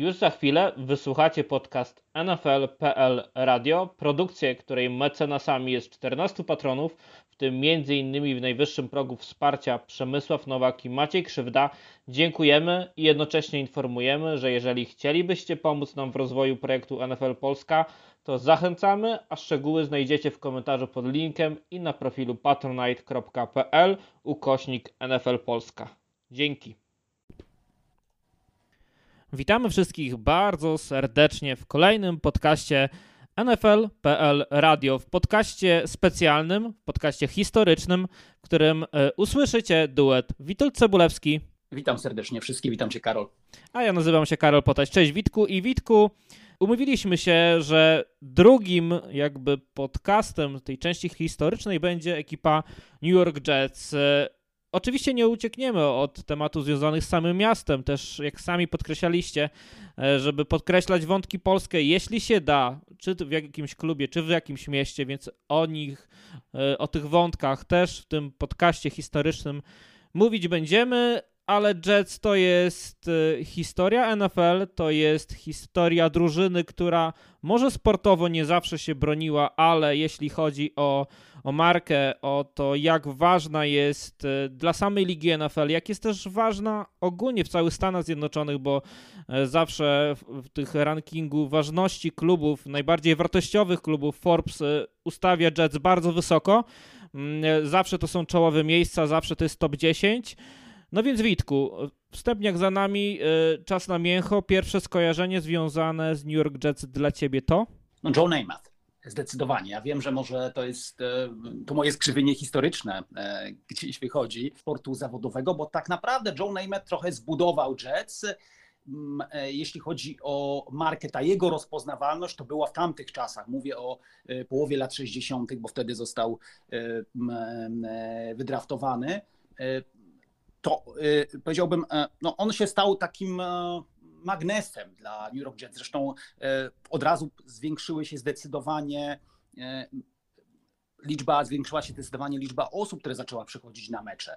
Już za chwilę wysłuchacie podcast NFL.pl Radio, produkcję, której mecenasami jest 14 patronów, w tym m.in. w najwyższym progu wsparcia Przemysław Nowak i Maciej Krzywda. Dziękujemy i jednocześnie informujemy, że jeżeli chcielibyście pomóc nam w rozwoju projektu NFL Polska, to zachęcamy, a szczegóły znajdziecie w komentarzu pod linkiem i na profilu patronite.pl ukośnik NFL Polska. Dzięki. Witamy wszystkich bardzo serdecznie w kolejnym podcaście NFL.pl Radio. W podcaście specjalnym, w podcaście historycznym, w którym e, usłyszycie duet Witold Cebulewski. Witam serdecznie wszystkich, witam Cię Karol. A ja nazywam się Karol Potaś. Cześć Witku i Witku. Umówiliśmy się, że drugim jakby podcastem tej części historycznej będzie ekipa New York Jets. Oczywiście nie uciekniemy od tematów związanych z samym miastem, też jak sami podkreślaliście, e, żeby podkreślać wątki polskie, jeśli się da, czy w jakimś klubie, czy w jakimś mieście, więc o nich, e, o tych wątkach też w tym podcaście historycznym mówić będziemy, ale Jets to jest y, historia NFL, to jest historia drużyny, która może sportowo nie zawsze się broniła, ale jeśli chodzi o, o markę, o to, jak ważna jest y, dla samej ligi NFL, jak jest też ważna ogólnie w całych Stanach Zjednoczonych, bo y, zawsze w, tych rankingu ważności klubów, najbardziej wartościowych klubów Forbes ustawia Jets bardzo wysoko. Mm, zawsze to są czołowe miejsca, zawsze to jest top 10. No więc Witku, wstępniak za nami, czas na mięcho. Pierwsze skojarzenie związane z New York Jets dla ciebie to? No Joe Namath. Zdecydowanie. Ja wiem, że może to jest y, to moje skrzywienie historyczne y, gdzieś wychodzi sportu zawodowego, bo tak naprawdę Joe Namath trochę zbudował Jets. Mm, jeśli chodzi o markę, ta jego rozpoznawalność to była w tamtych czasach. Mówię o połowie lat 60., bo wtedy został wydraftowany to powiedziałbym, e, no on się stał takim e, magnesem dla New York Jets. Zresztą e, od razu zwiększyły się zdecydowanie liczba, zwiększyła się zdecydowanie liczba osób, które zaczęła przychodzić na mecze.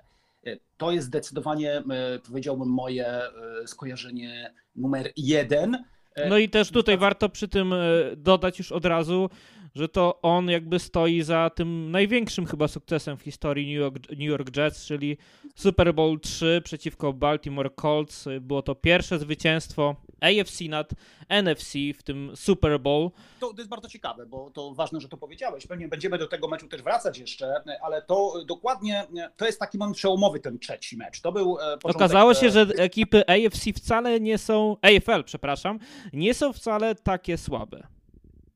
To jest zdecydowanie, powiedziałbym, moje skojarzenie numer jeden. No i też tutaj warto przy tym dodać już od razu, że to on jakby stoi za tym największym chyba sukcesem w historii New York, New York Jets, czyli Super Bowl 3 przeciwko Baltimore Colts. Było to pierwsze zwycięstwo AFC nad NFC w tym Super Bowl. To, to, jest bardzo ciekawe, bo to ważne, że to powiedziałeś. Pewnie będziemy do tego meczu też wracać jeszcze, ale to dokładnie to jest taki moment przełomowy ten trzeci mecz. To był e. Okazało się, e, że ekipy AFC wcale nie są, AFL przepraszam, nie są wcale takie słabe.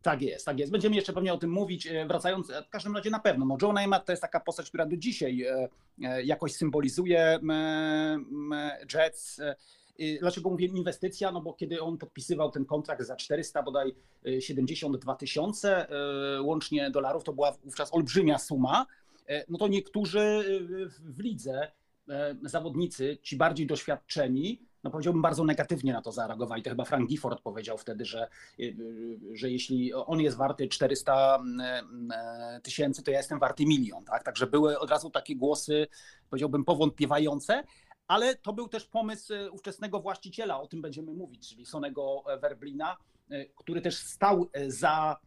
Tak jest, tak jest. Będziemy jeszcze pewnie o tym mówić, e, wracając, e, w każdym razie na pewno. No Joe Namath to jest taka postać, która do dzisiaj e, jakoś symbolizuje Jets. Dlaczego mówię inwestycja? No bo kiedy on podpisywał ten kontrakt za 400 bodaj 72 tysiące łącznie dolarów, to była wówczas olbrzymia suma. No to niektórzy w lidze zawodnicy, ci bardziej doświadczeni, no powiedziałbym, bardzo negatywnie na to zareagowali. To chyba Frank Gifford powiedział wtedy, że, y, że jeśli on jest warty 400 mm, e, tysięcy, to ja jestem warty milion. Tak? Także były od razu takie głosy, powiedziałbym, powątpiewające, ale to był też pomysł e, ówczesnego właściciela, o tym będziemy mówić, czyli Sonego Werblina, e, który też stał za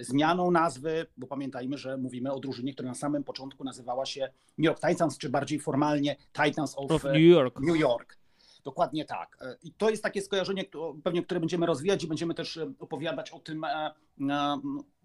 zmianą nazwy, bo pamiętajmy, że mówimy o drużynie, która na samym początku nazywała się New York Titans, czy bardziej formalnie Titans of, of New York. New York. Dokładnie tak. E, I to jest takie skojarzenie, pewnie które będziemy rozwijać i będziemy też e, opowiadać o tym, e,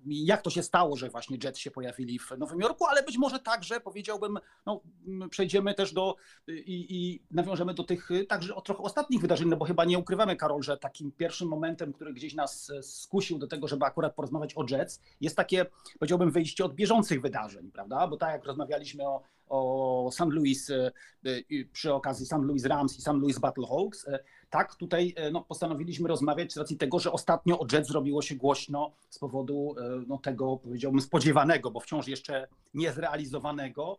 jak to się stało, że właśnie Jets się pojawili w Nowym Jorku, ale być może także powiedziałbym, no, przejdziemy też do i, i nawiążemy do tych także o trochę ostatnich wydarzeń, no bo chyba nie ukrywamy, Karol, że takim pierwszym momentem, który gdzieś nas skusił do tego, żeby akurat porozmawiać o Jets, jest takie, powiedziałbym, wyjście od bieżących wydarzeń, prawda? Bo tak jak rozmawialiśmy o o St. Louis e, e, przy okazji St. Louis Rams i St. Louis Battlehawks. E, tak, tutaj no, postanowiliśmy rozmawiać z racji tego, że ostatnio o Jets zrobiło się głośno z powodu no, tego, powiedziałbym, spodziewanego, bo wciąż jeszcze niezrealizowanego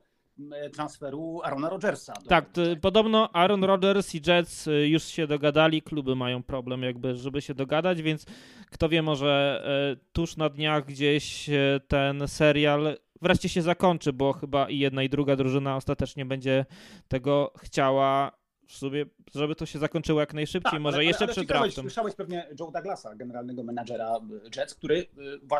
transferu Arona Rodgersa. Tak, podobno Aaron Rodgers i Jets już się dogadali, kluby mają problem jakby, żeby się dogadać, więc kto wie, może tuż na dniach gdzieś ten serial wreszcie się zakończy, bo chyba i jedna i druga drużyna ostatecznie będzie tego chciała sobie, żeby to się zakończyło jak najszybciej, tak, może ale, jeszcze ale, przed draftem. Słyszałeś pewnie Joe Douglasa, generalnego menadżera Jets, który y,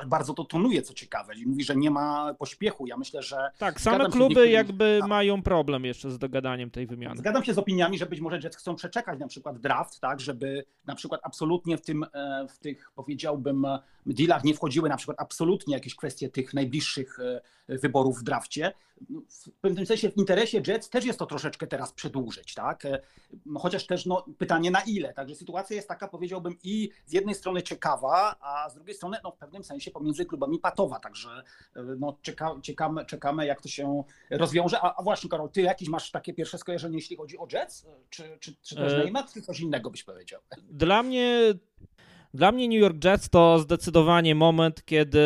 bardzo to tonuje, co ciekawe, i mówi, że nie ma pośpiechu. Ja myślę, że... Tak, same kluby jakby tak. mają problem jeszcze z dogadaniem tej wymiany. Zgadzam się z opiniami, że być może Jets chcą przeczekać na przykład draft, tak, żeby na przykład absolutnie w tym, e, w tych powiedziałbym dealach nie wchodziły na przykład absolutnie jakieś kwestie tych najbliższych e, wyborów w drafcie. No, w pewnym sensie w interesie Jets też jest to troszeczkę teraz przedłużyć, tak? E, chociaż też no, pytanie na ile. Także sytuacja jest taka, powiedziałbym, i z jednej strony ciekawa, a z drugiej strony no, w pewnym sensie pomiędzy klubami patowa. Także e, no, czeka, czekamy, czekamy, jak to się rozwiąże. A, a, właśnie, Karol, ty jakiś masz takie pierwsze skojarzenie, jeśli chodzi o Jets? Czy, czy, czy też e... Neymar, czy coś innego byś powiedział? Dla mnie dla mnie New York Jets to zdecydowanie moment, kiedy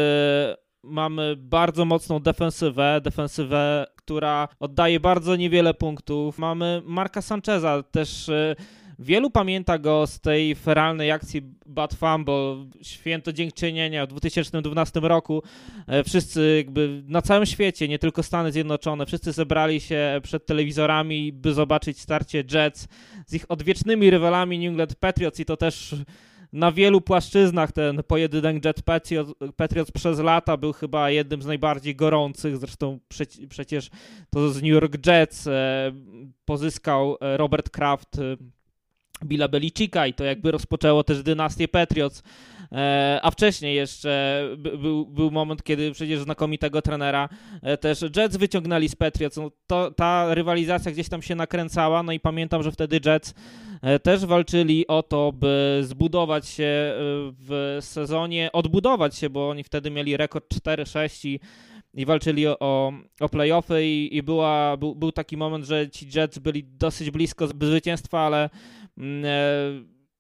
mamy bardzo mocną defensywę, defensywę, która oddaje bardzo niewiele punktów. Mamy Marka Sancheza, też y, wielu pamięta go z tej feralnej akcji Bad Fumble, święto dziękczynienia w 2012 roku. E, wszyscy jakby na całym świecie, nie tylko Stany Zjednoczone, wszyscy zebrali się przed telewizorami, by zobaczyć starcie Jets z ich odwiecznymi rywalami New England Patriots i to też na wielu płaszczyznach ten pojedynek Jet Patriots, Patriots przez lata był chyba jednym z najbardziej gorących. Zresztą przeci przecież to z New York Jets e, pozyskał e, Robert Kraft e, Billa Belicika i to jakby rozpoczęło też dynastię Patriots. E, a wcześniej jeszcze był, był moment, kiedy przecież znakomitego trenera e, też Jets wyciągnęli z Patriots. No to, ta rywalizacja gdzieś tam się nakręcała, no i pamiętam, że wtedy Jets e, też walczyli o to, by zbudować się w sezonie, odbudować się, bo oni wtedy mieli rekord 4-6 i i walczyli o, o playoffy i, i była, był, był taki moment, że ci Jets byli dosyć blisko zwycięstwa, ale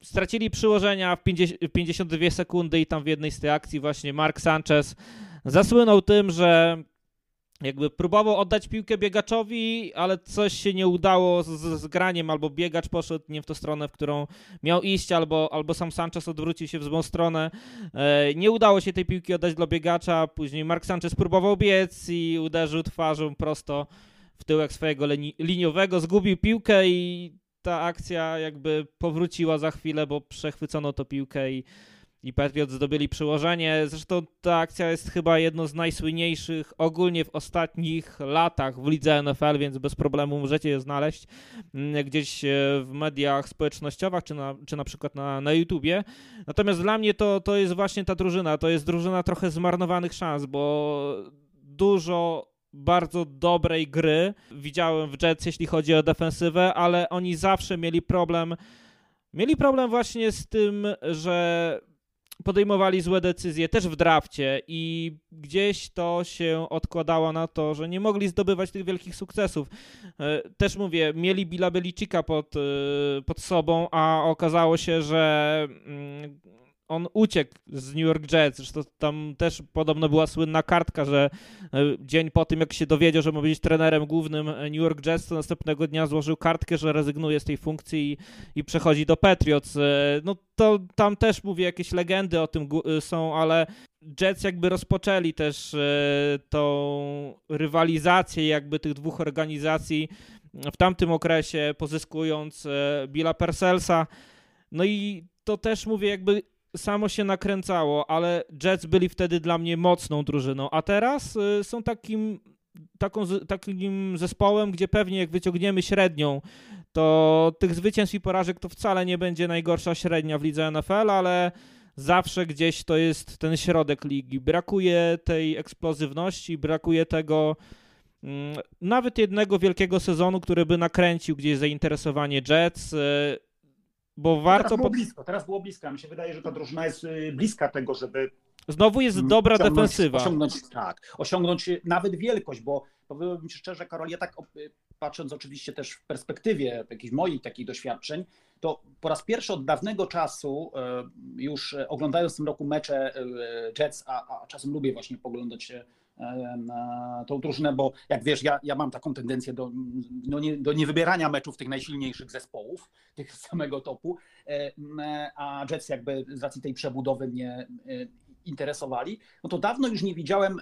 stracili przyłożenia w 50, 52 sekundy i tam w jednej z tych akcji właśnie Mark Sanchez zasłynął tym, że jakby próbował oddać piłkę biegaczowi, ale coś się nie udało z, z, graniem, albo biegacz poszedł nie w tą stronę, w którą miał iść, albo, albo sam Sanchez odwrócił się w złą stronę. E, nie udało się tej piłki oddać dla biegacza, później Mark Sanchez próbował biec i uderzył twarzą prosto w tyłek swojego liniowego, zgubił piłkę i ta akcja jakby powróciła za chwilę, bo przechwycono to piłkę i, i Patriots zdobyli przyłożenie. Zresztą ta akcja jest chyba jedną z najsłynniejszych ogólnie w ostatnich latach w lidze NFL, więc bez problemu możecie je znaleźć mm, gdzieś e, w mediach społecznościowych, czy na, czy na przykład na, na YouTubie. Natomiast dla mnie to, to jest właśnie ta drużyna, to jest drużyna trochę zmarnowanych szans, bo dużo bardzo dobrej gry widziałem w Jets, jeśli chodzi o defensywę, ale oni zawsze mieli problem. Mieli problem właśnie z tym, że podejmowali złe decyzje też w drafcie i gdzieś to się odkładało na to, że nie mogli zdobywać tych wielkich sukcesów. E, też mówię, mieli Billa Belicika pod, e, pod sobą, a okazało się, że mm, on uciekł z New York Jets. Zresztą tam też podobno była słynna kartka, że e, dzień po tym, jak się dowiedział, że ma być trenerem głównym New York Jets, to następnego dnia złożył kartkę, że rezygnuje z tej funkcji i, i przechodzi do Patriots. E, no to tam też mówię, jakieś legendy o tym e, są, ale Jets jakby rozpoczęli też tą rywalizację jakby tych dwóch organizacji w tamtym okresie, pozyskując Billa Perselsa. No i to też mówię, jakby samo się nakręcało, ale Jets byli wtedy dla mnie mocną drużyną, a teraz y, są takim, taką, takim zespołem, gdzie pewnie jak wyciągniemy średnią, to tych zwycięstw i porażek to wcale nie będzie najgorsza średnia w lidze NFL, ale zawsze gdzieś to jest ten środek ligi. Brakuje tej eksplozywności, brakuje tego mm, nawet jednego wielkiego sezonu, który by nakręcił gdzieś zainteresowanie Jets. Y, bo warto. Teraz było blisko, teraz było blisko. Mi się wydaje, że ta drużyna jest y, bliska tego, żeby. Znowu jest dobra osiągnąć, defensywa. Osiągnąć, tak, osiągnąć nawet wielkość, bo powiem Ci szczerze, Karol, ja tak patrząc oczywiście też w perspektywie jakichś moich takich doświadczeń, to po raz pierwszy od dawnego czasu, e, już oglądając w tym roku mecze Jets, a, a czasem lubię właśnie poglądać tą drużynę, bo jak wiesz, ja, ja mam taką tendencję do, no nie, do niewybierania meczów tych najsilniejszych zespołów, tych samego topu, a Jets jakby z racji tej przebudowy mnie interesowali, no to dawno już nie widziałem,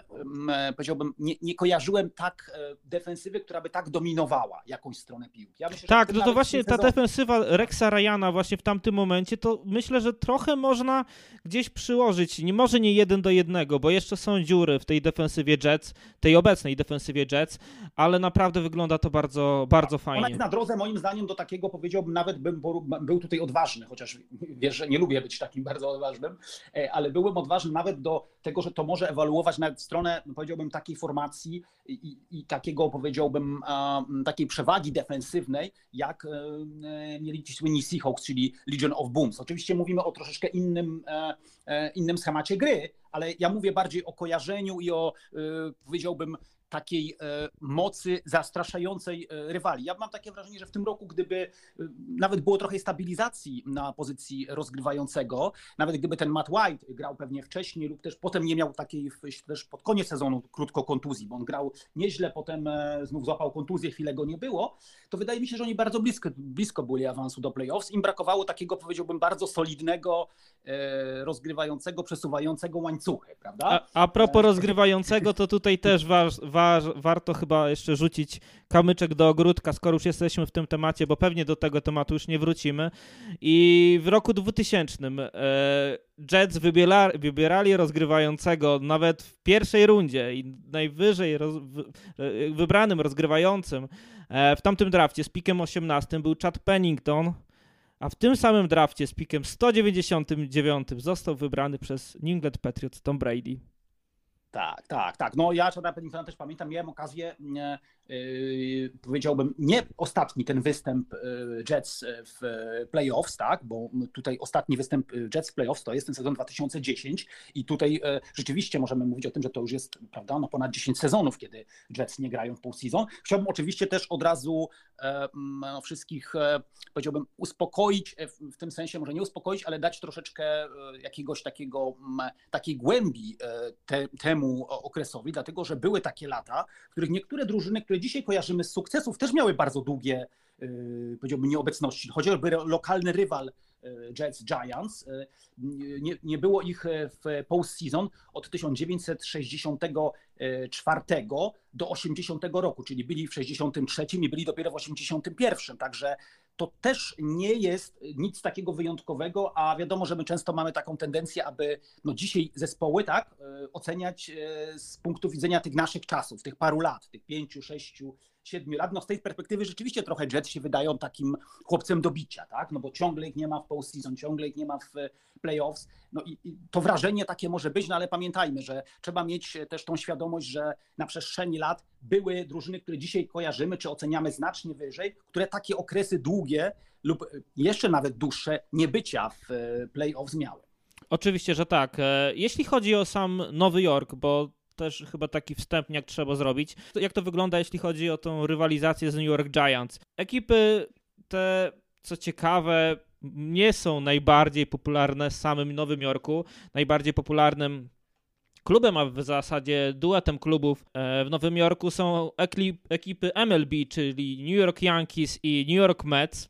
powiedziałbym, nie, nie kojarzyłem tak defensywy, która by tak dominowała jakąś stronę piłki. Ja myślę, tak, no to właśnie ta defensywa Rexa Ryana właśnie w tamtym momencie, to myślę, że trochę można gdzieś przyłożyć, nie może nie jeden do jednego, bo jeszcze są dziury w tej defensywie Jets, tej obecnej defensywie Jets, ale naprawdę wygląda to bardzo, bardzo fajnie. Ona jest na drodze moim zdaniem do takiego, powiedziałbym, nawet bym był tutaj odważny, chociaż wiesz, że nie lubię być takim bardzo odważnym, e, ale byłem odważny nawet do tego, że to może ewaluować nawet stronę, powiedziałbym, takiej formacji i, i takiego, powiedziałbym, takiej przewagi defensywnej, jak e, e, mieli ci słynni Seahawks, czyli Legion of Booms. Oczywiście mówimy o troszeczkę innym, innym schemacie gry, ale ja mówię bardziej o kojarzeniu i o, powiedziałbym, takiej e, mocy zastraszającej e, rywali. Ja mam takie wrażenie, że w tym roku, gdyby e, nawet było trochę stabilizacji na pozycji rozgrywającego, nawet gdyby ten Matt White grał pewnie wcześniej lub też potem nie miał takiej też pod koniec sezonu krótko kontuzji, bo on grał nieźle, potem znów złapał kontuzję, chwilę go nie było, to wydaje mi się, że oni bardzo blisko, blisko byli awansu do playoffs. Im brakowało takiego, powiedziałbym, bardzo solidnego, rozgrywającego, przesuwającego łańcuchy, prawda? A, a propos rozgrywającego, to tutaj też warto chyba jeszcze rzucić kamyczek do ogródka, skoro już jesteśmy w tym temacie, bo pewnie do tego tematu już nie wrócimy. I w roku 2000 e, Jets wybierali, wybierali rozgrywającego nawet w pierwszej rundzie i najwyżej roz, e, wybranym rozgrywającym e, w tamtym drafcie z pikiem 18 był Chad Pennington, a w tym samym drafcie z pikiem 199 został wybrany przez New England Patriots Tom Brady. Tak, tak, tak. No ja Chada Penningtona też pamiętam, miałem okazję Yy, powiedziałbym, nie ostatni ten występ yy, Jets w playoffs, tak, bo tutaj ostatni występ Jets w playoffs to jest ten sezon 2010 i tutaj yy, rzeczywiście możemy mówić o tym, że to już jest, prawda, no ponad 10 sezonów, kiedy Jets nie grają w postseason. Chciałbym oczywiście też od razu no, wszystkich, powiedziałbym, uspokoić, w tym sensie może nie uspokoić, ale dać troszeczkę jakiegoś takiego, takiej głębi te, temu okresowi, dlatego, że były takie lata, w których niektóre drużyny, które które dzisiaj kojarzymy z sukcesów, też miały bardzo długie, y, powiedziałbym, nieobecności. Chociażby lokalny rywal y, Jets Giants. Y, nie, nie było ich w postseason od 1964 do 80 roku, czyli byli w 63 i byli dopiero w 81. Także to też nie jest nic takiego wyjątkowego, a wiadomo, że my często mamy taką tendencję, aby no dzisiaj zespoły tak oceniać z punktu widzenia tych naszych czasów, tych paru lat, tych pięciu, sześciu, siedmiu lat. No z tej perspektywy rzeczywiście trochę Jets się wydają takim chłopcem do bicia, tak? No bo ciągle ich nie ma w postseason, ciągle ich nie ma w playoffs. No i, i to wrażenie takie może być, no ale pamiętajmy, że trzeba mieć też tą świadomość, że na przestrzeni lat były drużyny, które dzisiaj kojarzymy, czy oceniamy znacznie wyżej, które takie okresy długie lub jeszcze nawet dłuższe niebycia w playoffs miały. Oczywiście, że tak. E, jeśli chodzi o sam Nowy Jork, bo też chyba taki wstępniak trzeba zrobić. Jak to wygląda, jeśli chodzi o tą rywalizację z New York Giants? Ekipy te, co ciekawe, nie są najbardziej popularne w samym Nowym Jorku. Najbardziej popularnym klubem, a w zasadzie duetem klubów e, w Nowym Jorku są ekipy MLB, czyli New York Yankees i New York Mets.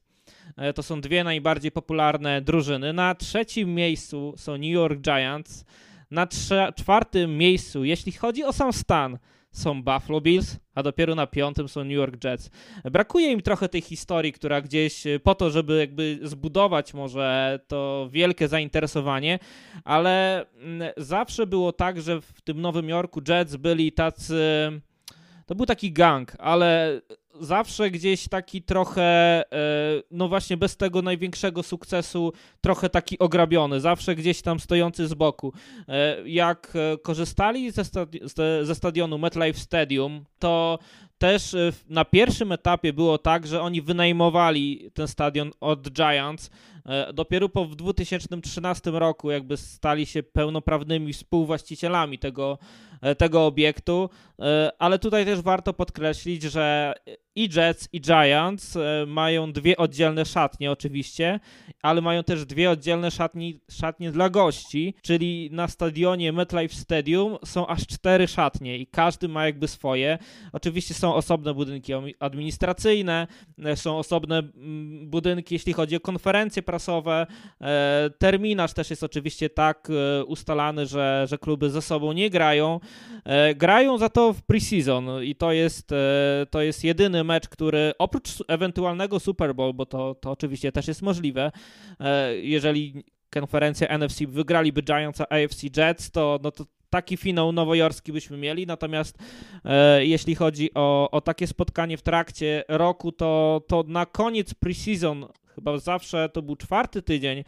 E, to są dwie najbardziej popularne drużyny. Na trzecim miejscu są New York Giants. Na czwartym miejscu, jeśli chodzi o sam stan, są Buffalo Bills, a dopiero na piątym są New York Jets. Brakuje im trochę tej historii, która gdzieś e, po to, żeby jakby zbudować może to wielkie zainteresowanie, ale mm, zawsze było tak, że w tym Nowym Jorku Jets byli tacy to był taki gang, ale zawsze gdzieś taki trochę, e, no właśnie bez tego największego sukcesu, trochę taki ograbiony, zawsze gdzieś tam stojący z boku. E, jak e, korzystali ze, stadi ze stadionu MetLife Stadium, to też na pierwszym etapie było tak, że oni wynajmowali ten stadion od Giants. Dopiero po w 2013 roku jakby stali się pełnoprawnymi współwłaścicielami tego tego obiektu, ale tutaj też warto podkreślić, że i Jets, i Giants mają dwie oddzielne szatnie oczywiście, ale mają też dwie oddzielne szatnie, szatnie dla gości, czyli na stadionie MetLife Stadium są aż cztery szatnie i każdy ma jakby swoje. Oczywiście są osobne budynki administracyjne, są osobne budynki, jeśli chodzi o konferencje prasowe. E, terminarz też jest oczywiście tak e, ustalany, że, że kluby ze sobą nie grają. E, grają za to w preseason i to jest, to jest jedyny mecz, który oprócz ewentualnego Super Bowl, bo to, to oczywiście też jest możliwe, jeżeli konferencja NFC wygraliby Giants a AFC Jets, to, no to taki finał nowojorski byśmy mieli, natomiast e, jeśli chodzi o, o takie spotkanie w trakcie roku, to, to na koniec preseason chyba zawsze to był czwarty tydzień.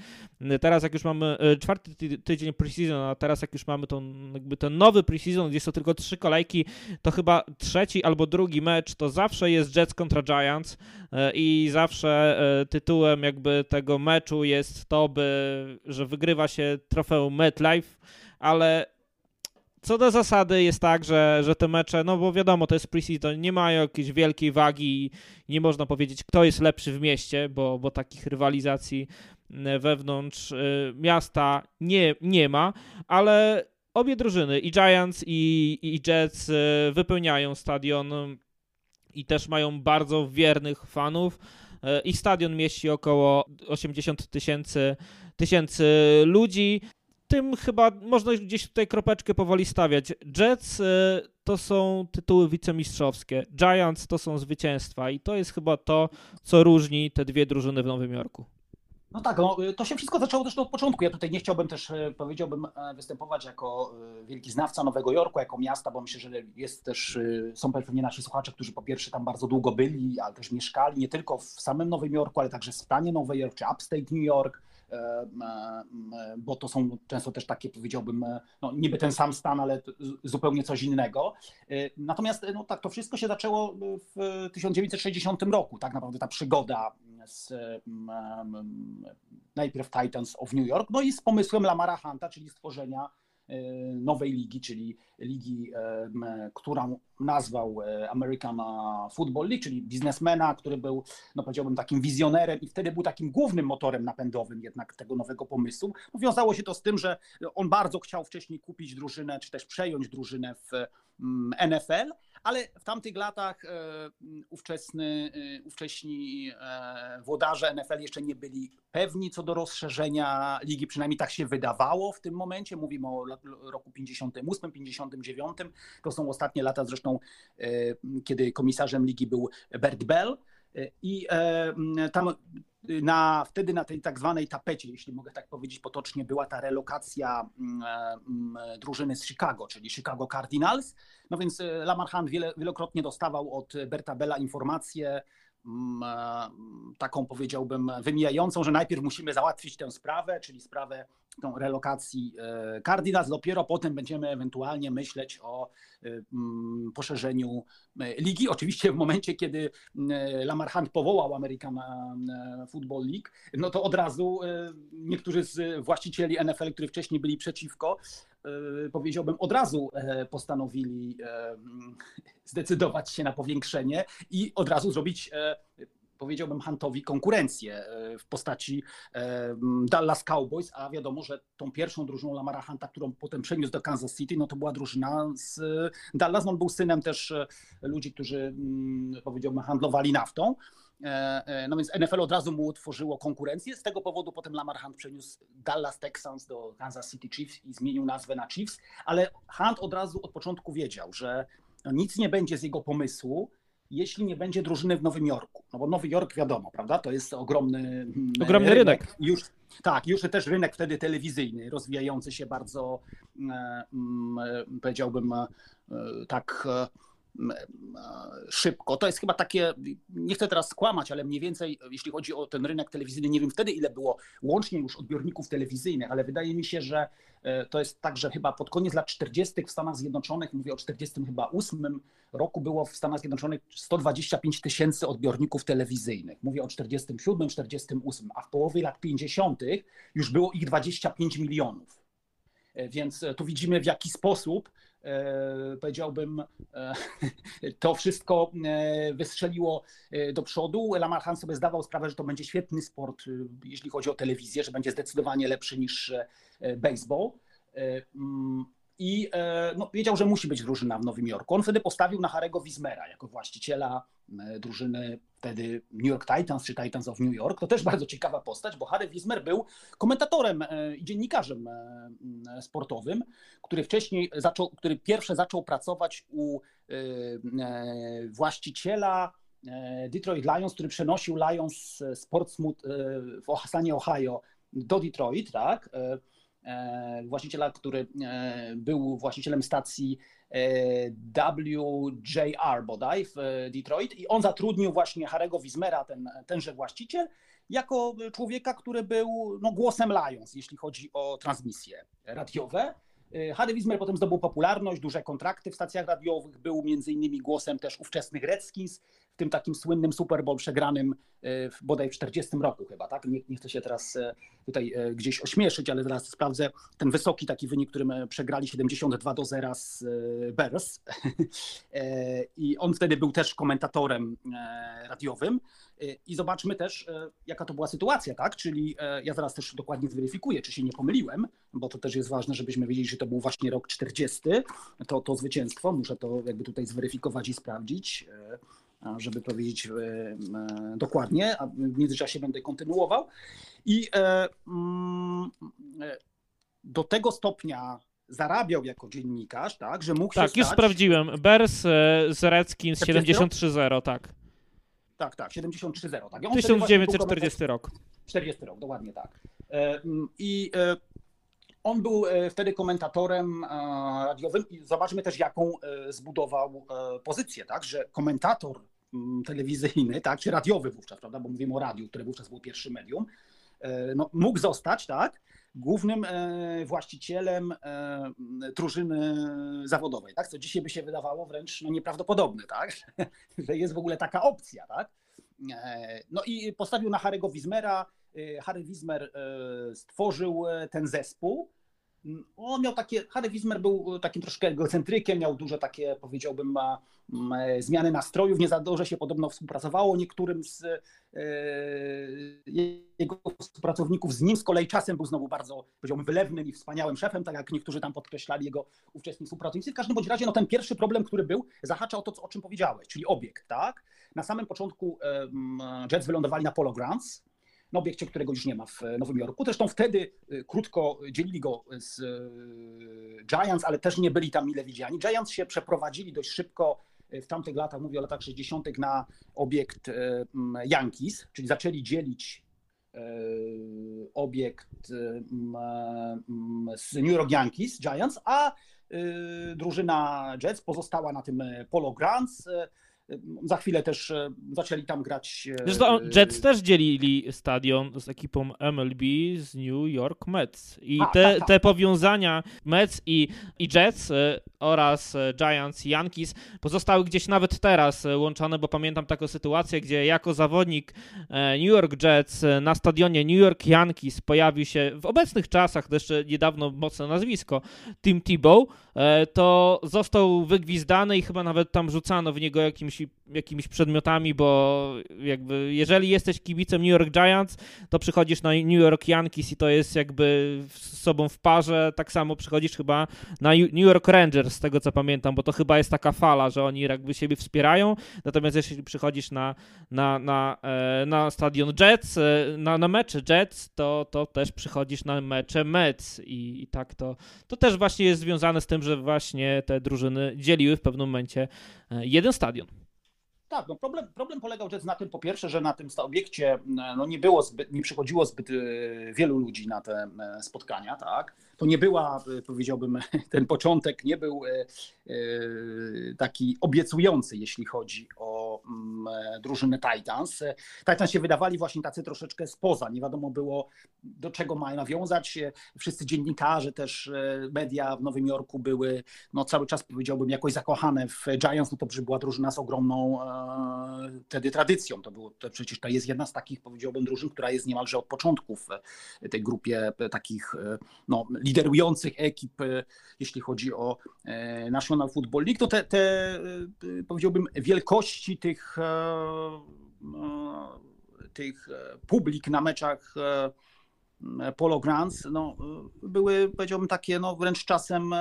Teraz jak już mamy e, czwarty tydzień preseason, a teraz jak już mamy tą, jakby ten nowy preseason, gdzie są tylko trzy kolejki, to chyba trzeci albo drugi mecz to zawsze jest Jets kontra Giants e, i zawsze e, tytułem jakby tego meczu jest to, by, że wygrywa się trofeum MetLife, ale co do zasady jest tak, że, że te mecze, no bo wiadomo, to jest preseason, nie mają jakiejś wielkiej wagi i nie można powiedzieć, kto jest lepszy w mieście, bo, bo takich rywalizacji e, wewnątrz e, miasta nie, nie ma, ale obie drużyny, i Giants, i, i Jets, e, wypełniają stadion i też mają bardzo wiernych fanów. Ich stadion mieści około 80 tysięcy tysięcy ludzi tym chyba można gdzieś tutaj kropeczkę powoli stawiać. Jets y, to są tytuły wicemistrzowskie, Giants to są zwycięstwa i to jest chyba to, co różni te dwie drużyny w Nowym Jorku. No tak, no, to się wszystko zaczęło też od początku. Ja tutaj nie chciałbym też, e, powiedziałbym, e, występować jako e, wielki znawca Nowego Jorku, jako miasta, bo myślę, że jest też, są pewnie nasi słuchacze, którzy po pierwsze tam bardzo długo byli, ale też mieszkali nie tylko w samym Nowym Jorku, ale także w stanie Nowy Jork czy Upstate New York E, e, bo to są często też takie, powiedziałbym, e, no niby ten sam stan, ale zupełnie coś innego. Natomiast no tak, to wszystko się zaczęło w 1960 roku, tak naprawdę ta przygoda z najpierw Titans of New York, no i z pomysłem Lamara Hunta, czyli stworzenia E, nowej ligi, czyli ligi, e, którą nazwał e, American Football League, czyli biznesmena, który był, no powiedziałbym, takim wizjonerem i wtedy był takim głównym motorem napędowym jednak tego nowego pomysłu. No, wiązało się to z tym, że on bardzo chciał wcześniej kupić drużynę, czy też przejąć drużynę w NFL, ale w tamtych latach e, ówczesny, e, ówcześni e, włodarze NFL jeszcze nie byli pewni co do rozszerzenia ligi, przynajmniej tak się wydawało w tym momencie. Mówimy o roku 58, 59. To są ostatnie lata zresztą, kiedy komisarzem ligi był Bert Bell. I tam na, wtedy na tej tak zwanej tapecie, jeśli mogę tak powiedzieć potocznie, była ta relokacja mm, mm, drużyny z Chicago, czyli Chicago Cardinals. No więc e, Lamar Hunt wiele, wielokrotnie dostawał od Berta Bella informację, mm, e, taką powiedziałbym wymijającą, że najpierw musimy załatwić tę sprawę, czyli sprawę tą relokacji e, Cardinals, dopiero potem będziemy ewentualnie myśleć o mm, poszerzeniu ligi. Oczywiście w momencie, kiedy Lamar Hunt powołał American Football League, no to od razu niektórzy z właścicieli NFL, którzy wcześniej byli przeciwko, E, powiedziałbym, od razu e, postanowili e, zdecydować się na powiększenie i od razu zrobić powiedziałbym Huntowi konkurencję w postaci Dallas Cowboys, a wiadomo, że tą pierwszą drużyną Lamara Hunta, którą potem przeniósł do Kansas City, no to była drużyna z Dallas. No on był synem też ludzi, którzy mm, powiedziałbym handlowali naftą. E, e, no więc NFL od razu mu utworzyło konkurencję. Z tego powodu potem Lamar Hunt przeniósł Dallas Texans do Kansas City Chiefs i zmienił nazwę na Chiefs, ale Hunt od razu od początku wiedział, że nic nie będzie z jego pomysłu, jeśli nie będzie drużyny w Nowym Jorku. No bo Nowy Jork wiadomo, prawda? To jest ogromny, mm, ogromny rynek. rynek. Już, tak, już też rynek wtedy telewizyjny, rozwijający się bardzo, e, mm, powiedziałbym, tak szybko. To jest chyba takie, nie chcę teraz skłamać, ale mniej więcej, jeśli chodzi o ten rynek telewizyjny, nie wiem wtedy, ile było łącznie już odbiorników telewizyjnych, ale wydaje mi się, że e, to jest tak, że chyba pod koniec lat 40. w Stanach Zjednoczonych, mówię o 40 chyba 8 roku, było w Stanach Zjednoczonych 125 tysięcy odbiorników telewizyjnych. Mówię o 47, 48, a w połowie lat 50. już było ich 25 milionów. E, więc tu widzimy, w jaki sposób powiedziałbym, to wszystko wystrzeliło do przodu. Lamarhan sobie zdawał sprawę, że to będzie świetny sport, jeśli chodzi o telewizję, że będzie zdecydowanie lepszy niż baseball. I e, no, wiedział, że musi być drużyna w Nowym Jorku. On wtedy postawił na Harego Wismera jako właściciela e, drużyny wtedy New York Titans czy Titans of New York. To też bardzo ciekawa postać, bo Harry Wismer był komentatorem e, i dziennikarzem sportowym, który wcześniej zaczął, który pierwszy zaczął pracować u właściciela Detroit Lions, który przenosił Lions z Portsmouth w stanie Ohio do Detroit, tak? E, właściciela, który e, był właścicielem stacji e, WJR bodaj w Detroit i on zatrudnił właśnie Harego Wismera, ten, tenże właściciel, jako człowieka, który był no, głosem Lions, jeśli chodzi o transmisje radiowe. Harry Wismer potem zdobył popularność, duże kontrakty w stacjach radiowych, był między innymi głosem też ówczesnych Redskins, tym takim słynnym Super Bowl przegranym e, w, bodaj w 40 roku chyba, tak? Nie, nie chcę się teraz e, tutaj e, gdzieś ośmieszyć, ale teraz sprawdzę ten wysoki taki wynik, którym przegrali 72 do 0 z Bears. I on wtedy był też komentatorem radiowym. I zobaczmy też, jaka to była sytuacja, tak? Czyli ja zaraz też dokładnie zweryfikuję, czy się nie pomyliłem, bo to też jest ważne, żebyśmy wiedzieli, że to był właśnie rok 40, to, to zwycięstwo. Muszę to jakby tutaj zweryfikować i sprawdzić żeby powiedzieć e, e, dokładnie, a w międzyczasie będę kontynuował. I e, mm, do tego stopnia zarabiał jako dziennikarz, tak, że mógł tak, już sprawdziłem. Bers z Redskins 73-0, tak. Tak, tak, 73-0. Tak. 1940 rok. 40 rok, dokładnie tak. I on był wtedy komentatorem radiowym i zobaczmy też, jaką zbudował pozycję, tak, że komentator telewizyjny, tak, czy radiowy wówczas, prawda, bo mówimy o radiu, które wówczas było pierwszym medium, e, no, mógł zostać, tak, głównym e, właścicielem e, drużyny zawodowej, tak, co dzisiaj by się wydawało wręcz no, nieprawdopodobne, tak, że jest w ogóle taka opcja, tak. No i postawił na Harry'ego Wismera, Harry Wismer stworzył ten zespół, on miał takie, Harry Wismer był takim troszkę egocentrykiem, miał duże takie, powiedziałbym, ma, zmiany nastrojów, nie za dobrze się podobno współpracowało niektórym z e, jego współpracowników, z nim z kolei czasem był znowu bardzo, powiedziałbym, wylewnym i wspaniałym szefem, tak jak niektórzy tam podkreślali jego ówczesni współpracownicy. W każdym bądź razie no, ten pierwszy problem, który był, zahacza o to, o czym powiedziałeś, czyli obiekt, tak? Na samym początku e, Jets wylądowali na Polo Grounds, na obiekcie, którego już nie ma w Nowym Jorku. Zresztą wtedy y, krótko dzielili go z Giants, ale też nie byli tam mile widziani. Giants się przeprowadzili dość szybko w tamtych latach, mówię o latach 60., na obiekt Yankees, czyli zaczęli dzielić obiekt z New York Yankees, Giants, a drużyna Jets pozostała na tym Polo Grounds. Za chwilę też e, zaczęli tam grać. E, Zresztą Jets też dzielili stadion z ekipą MLB z New York Mets. I A, te, tak, tak. te powiązania Mets i, i Jets e, oraz Giants i Yankees pozostały gdzieś nawet teraz łączone, bo pamiętam taką sytuację, gdzie jako zawodnik New York Jets na stadionie New York Yankees pojawił się w obecnych czasach, to jeszcze niedawno mocne nazwisko, Tim Tebow, to został wygwizdany i chyba nawet tam rzucano w niego jakimś jakimiś, przedmiotami, bo jakby jeżeli jesteś kibicem New York Giants, to przychodzisz na New York Yankees i to jest jakby z sobą w parze, tak samo przychodzisz chyba na New York Rangers, z tego co pamiętam, bo to chyba jest taka fala, że oni jakby siebie wspierają, natomiast jeśli przychodzisz na, na, na, e, na stadion Jets, e, na, na mecze Jets, to, to też przychodzisz na mecze Mets. I, i tak to, to też właśnie jest związane z tym, że właśnie te drużyny dzieliły w pewnym momencie e, jeden stadion. Tak, no problem, problem polegał na tym, po pierwsze, że na tym obiekcie no nie było zbyt, nie przychodziło zbyt e, wielu ludzi na te e, spotkania, tak. To nie była, e, powiedziałbym, ten początek nie był taki obiecujący, jeśli chodzi o mm, drużynę Titans. Titans się wydawali właśnie tacy troszeczkę spoza, nie wiadomo było do czego mają nawiązać. Wszyscy dziennikarze, też media w Nowym Jorku były no cały czas powiedziałbym jakoś zakochane w Giants, no to była drużyna z ogromną wtedy tradycją. To było, to przecież to jest jedna z takich, powiedziałbym, drużyn, która jest niemalże od początku w tej grupie takich no, liderujących ekip, jeśli chodzi o National Football League. To te, te powiedziałbym, wielkości tych, tych publik na meczach Polo Grants no, były, powiedziałbym, takie no, wręcz czasem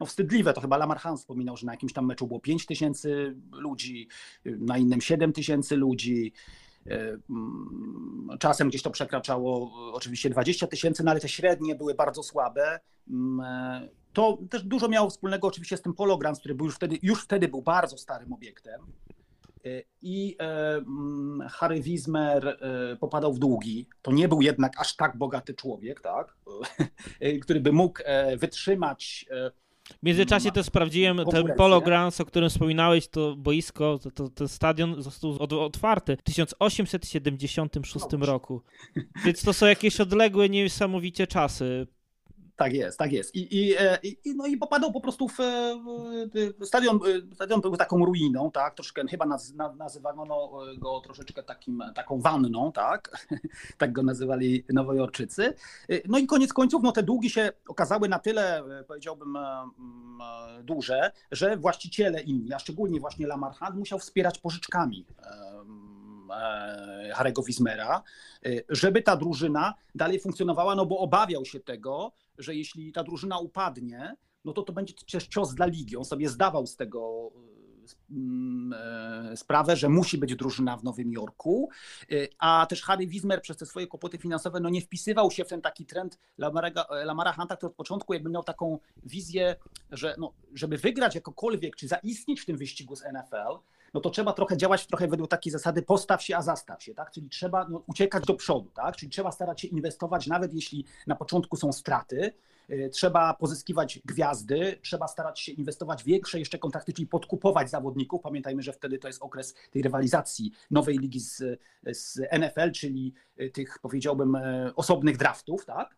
no, wstydliwe. To chyba Lamarhan wspominał, że na jakimś tam meczu było 5 tysięcy ludzi, na innym 7 tysięcy ludzi. E, mm, czasem gdzieś to przekraczało oczywiście 20 tysięcy, no ale te średnie były bardzo słabe. Mm, e, to też dużo miało wspólnego oczywiście z tym Polograms, który był już wtedy, już wtedy był bardzo starym obiektem. E, I mm, Harry Wismer popadał w długi. To nie był jednak aż tak bogaty człowiek, tak? który by mógł wytrzymać w międzyczasie też sprawdziłem ten Polo Grounds, o którym wspominałeś, to boisko, to, to, ten stadion został otwarty w 1876 no, roku. Więc to są jakieś odległe, niesamowicie czasy. Tak jest, tak jest. I, i, e, i, no i popadał po prostu w, stadion, e, stadion był taką ruiną, tak, troszkę chyba naz, nazywano go troszeczkę takim, taką wanną, tak, tak go nazywali nowojorczycy. E, no i koniec końców, no te długi się okazały na tyle, powiedziałbym, duże, że właściciele inni, a szczególnie właśnie Lamarchand musiał wspierać pożyczkami Harego Wismera, żeby ta drużyna dalej funkcjonowała, no bo obawiał się tego, że jeśli ta drużyna upadnie, no to to będzie też cios dla ligi. On sobie zdawał z tego mm, e, sprawę, że musi być drużyna w Nowym Jorku, e, a też Harry Wismer przez te swoje kłopoty finansowe no nie wpisywał się w ten taki trend Lamara Hunta, który od początku jakby miał taką wizję, że no, żeby wygrać jakokolwiek, czy zaistnieć w tym wyścigu z NFL, no to trzeba trochę działać trochę według takiej zasady postaw się, a zastaw się, tak? Czyli trzeba no, uciekać do przodu, tak? Czyli trzeba starać się inwestować, nawet jeśli na początku są straty, y, trzeba pozyskiwać gwiazdy, trzeba starać się inwestować większe jeszcze kontrakty, czyli podkupować zawodników. Pamiętajmy, że wtedy to jest okres tej rywalizacji nowej ligi z, z NFL, czyli y, tych powiedziałbym y, osobnych draftów, tak?